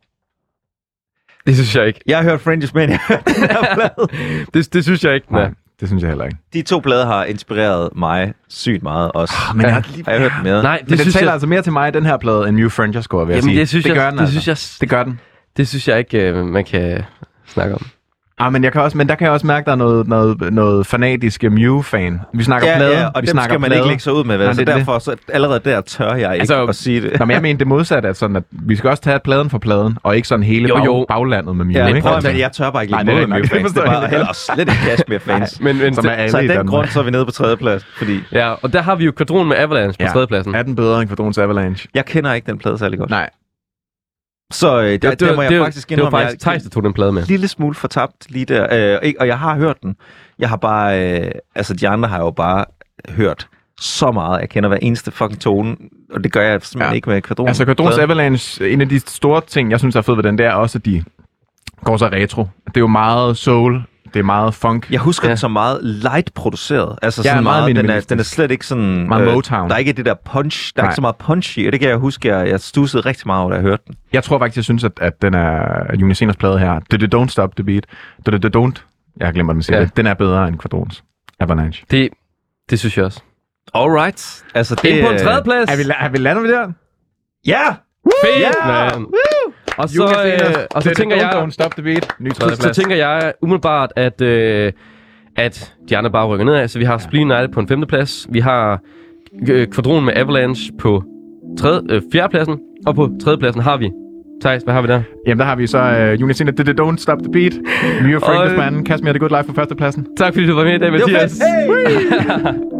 Det synes jeg ikke. Jeg har hørt Fringes end jeg har hørt den her plade. Det, det synes jeg ikke, den er. Nej, det synes jeg heller ikke. De to plader har inspireret mig sygt meget også. men jeg Ja. har lige- har jeg hørt den mere? Nej, Det men den synes taler jeg... altså mere til mig, den her plade, end New Frangers score, vil jeg Jamen, sige. det synes det jeg, gør den det altså. synes jeg, Det gør den. det synes jeg ikke, øh, man kan snakke om. Ah, men, jeg kan også, men der kan jeg også mærke, der er noget, noget, noget fanatisk Mew-fan. Vi snakker Ja, plade, ja, og vi dem snakker skal man ikke lægge sig ud med, vel? Nej, så det er derfor, så allerede der tør jeg ikke Altså, at sige det. Nå, men jeg mener det modsatte, at, sådan, at vi skal også tage pladen for pladen, og ikke sådan hele Jo, bag, jo. baglandet med Mew. Ja, ikke? prøv at, Altså, men jeg tør bare ikke lægge mig ud med Det fans. Det er bare heller slet ikke Kashmir-fans. Men, men Som er alle Så af i den grund, så er vi nede på tredje plads, fordi Ja, og der har vi jo Kvadron med Avalanche på Ja. tredjepladsen. Er den bedre end Quadrons Avalanche? jeg kender ikke den plade særlig godt. Nej. Så øh, der, det, der, det, der må jeg det, var- faktisk det var indrømme, faktisk Thijs, der tog den plade med. en lille smule fortabt lige der. Øh, ikke, og jeg har hørt den. Jeg har bare... Øh, altså, de andre har jo bare hørt så meget. Jeg kender hver eneste fucking tone, og det gør jeg simpelthen Ja. ikke med Quadron. Altså, Pladen. Avalanche, en af de store ting, jeg synes er fedt ved den, det er også, at de går så retro. Det er jo meget soul, det er meget funk. Jeg husker Ja. den som meget light produceret. Altså Ja, sådan meget meget, den, er, den er slet ikke sådan... Meget Motown. Der er ikke det der punch. Der er Nej. ikke så meget punch i, og det kan jeg huske, jeg, jeg stussede rigtig meget over, da jeg hørte den. Jeg tror faktisk, jeg synes, at, at den er Uniceners plade her. The, the Don't Stop the Beat. The, the, the Don't. Jeg glemmer den sige Ja. det. Den er bedre end Quadrons Avalanche. Det, det synes jeg også. Alright. Altså, det, Ind på en tredjeplads. Er vi, er vi landet ved der? Ja! Fedt, Ja! mand. Og så, øh, og så tænker jeg... Don't Stop the Beat. Ny Så, så tænker jeg umiddelbart, at, øh, at de andre bare rykker nedad. Så vi har Spleen United på en femteplads. Vi har øh, Kvadron med Avalanche på tredje, øh, fjerdepladsen. Og på tredjepladsen har vi... Thijs, hvad har vi der? Jamen, der har vi så uh, Unicener The, the Don't Stop the Beat. Og- Frank Band. Kashmir The Good Life på førstepladsen. Tak fordi du var med i dag, Det var Mathias. fedt. Hey!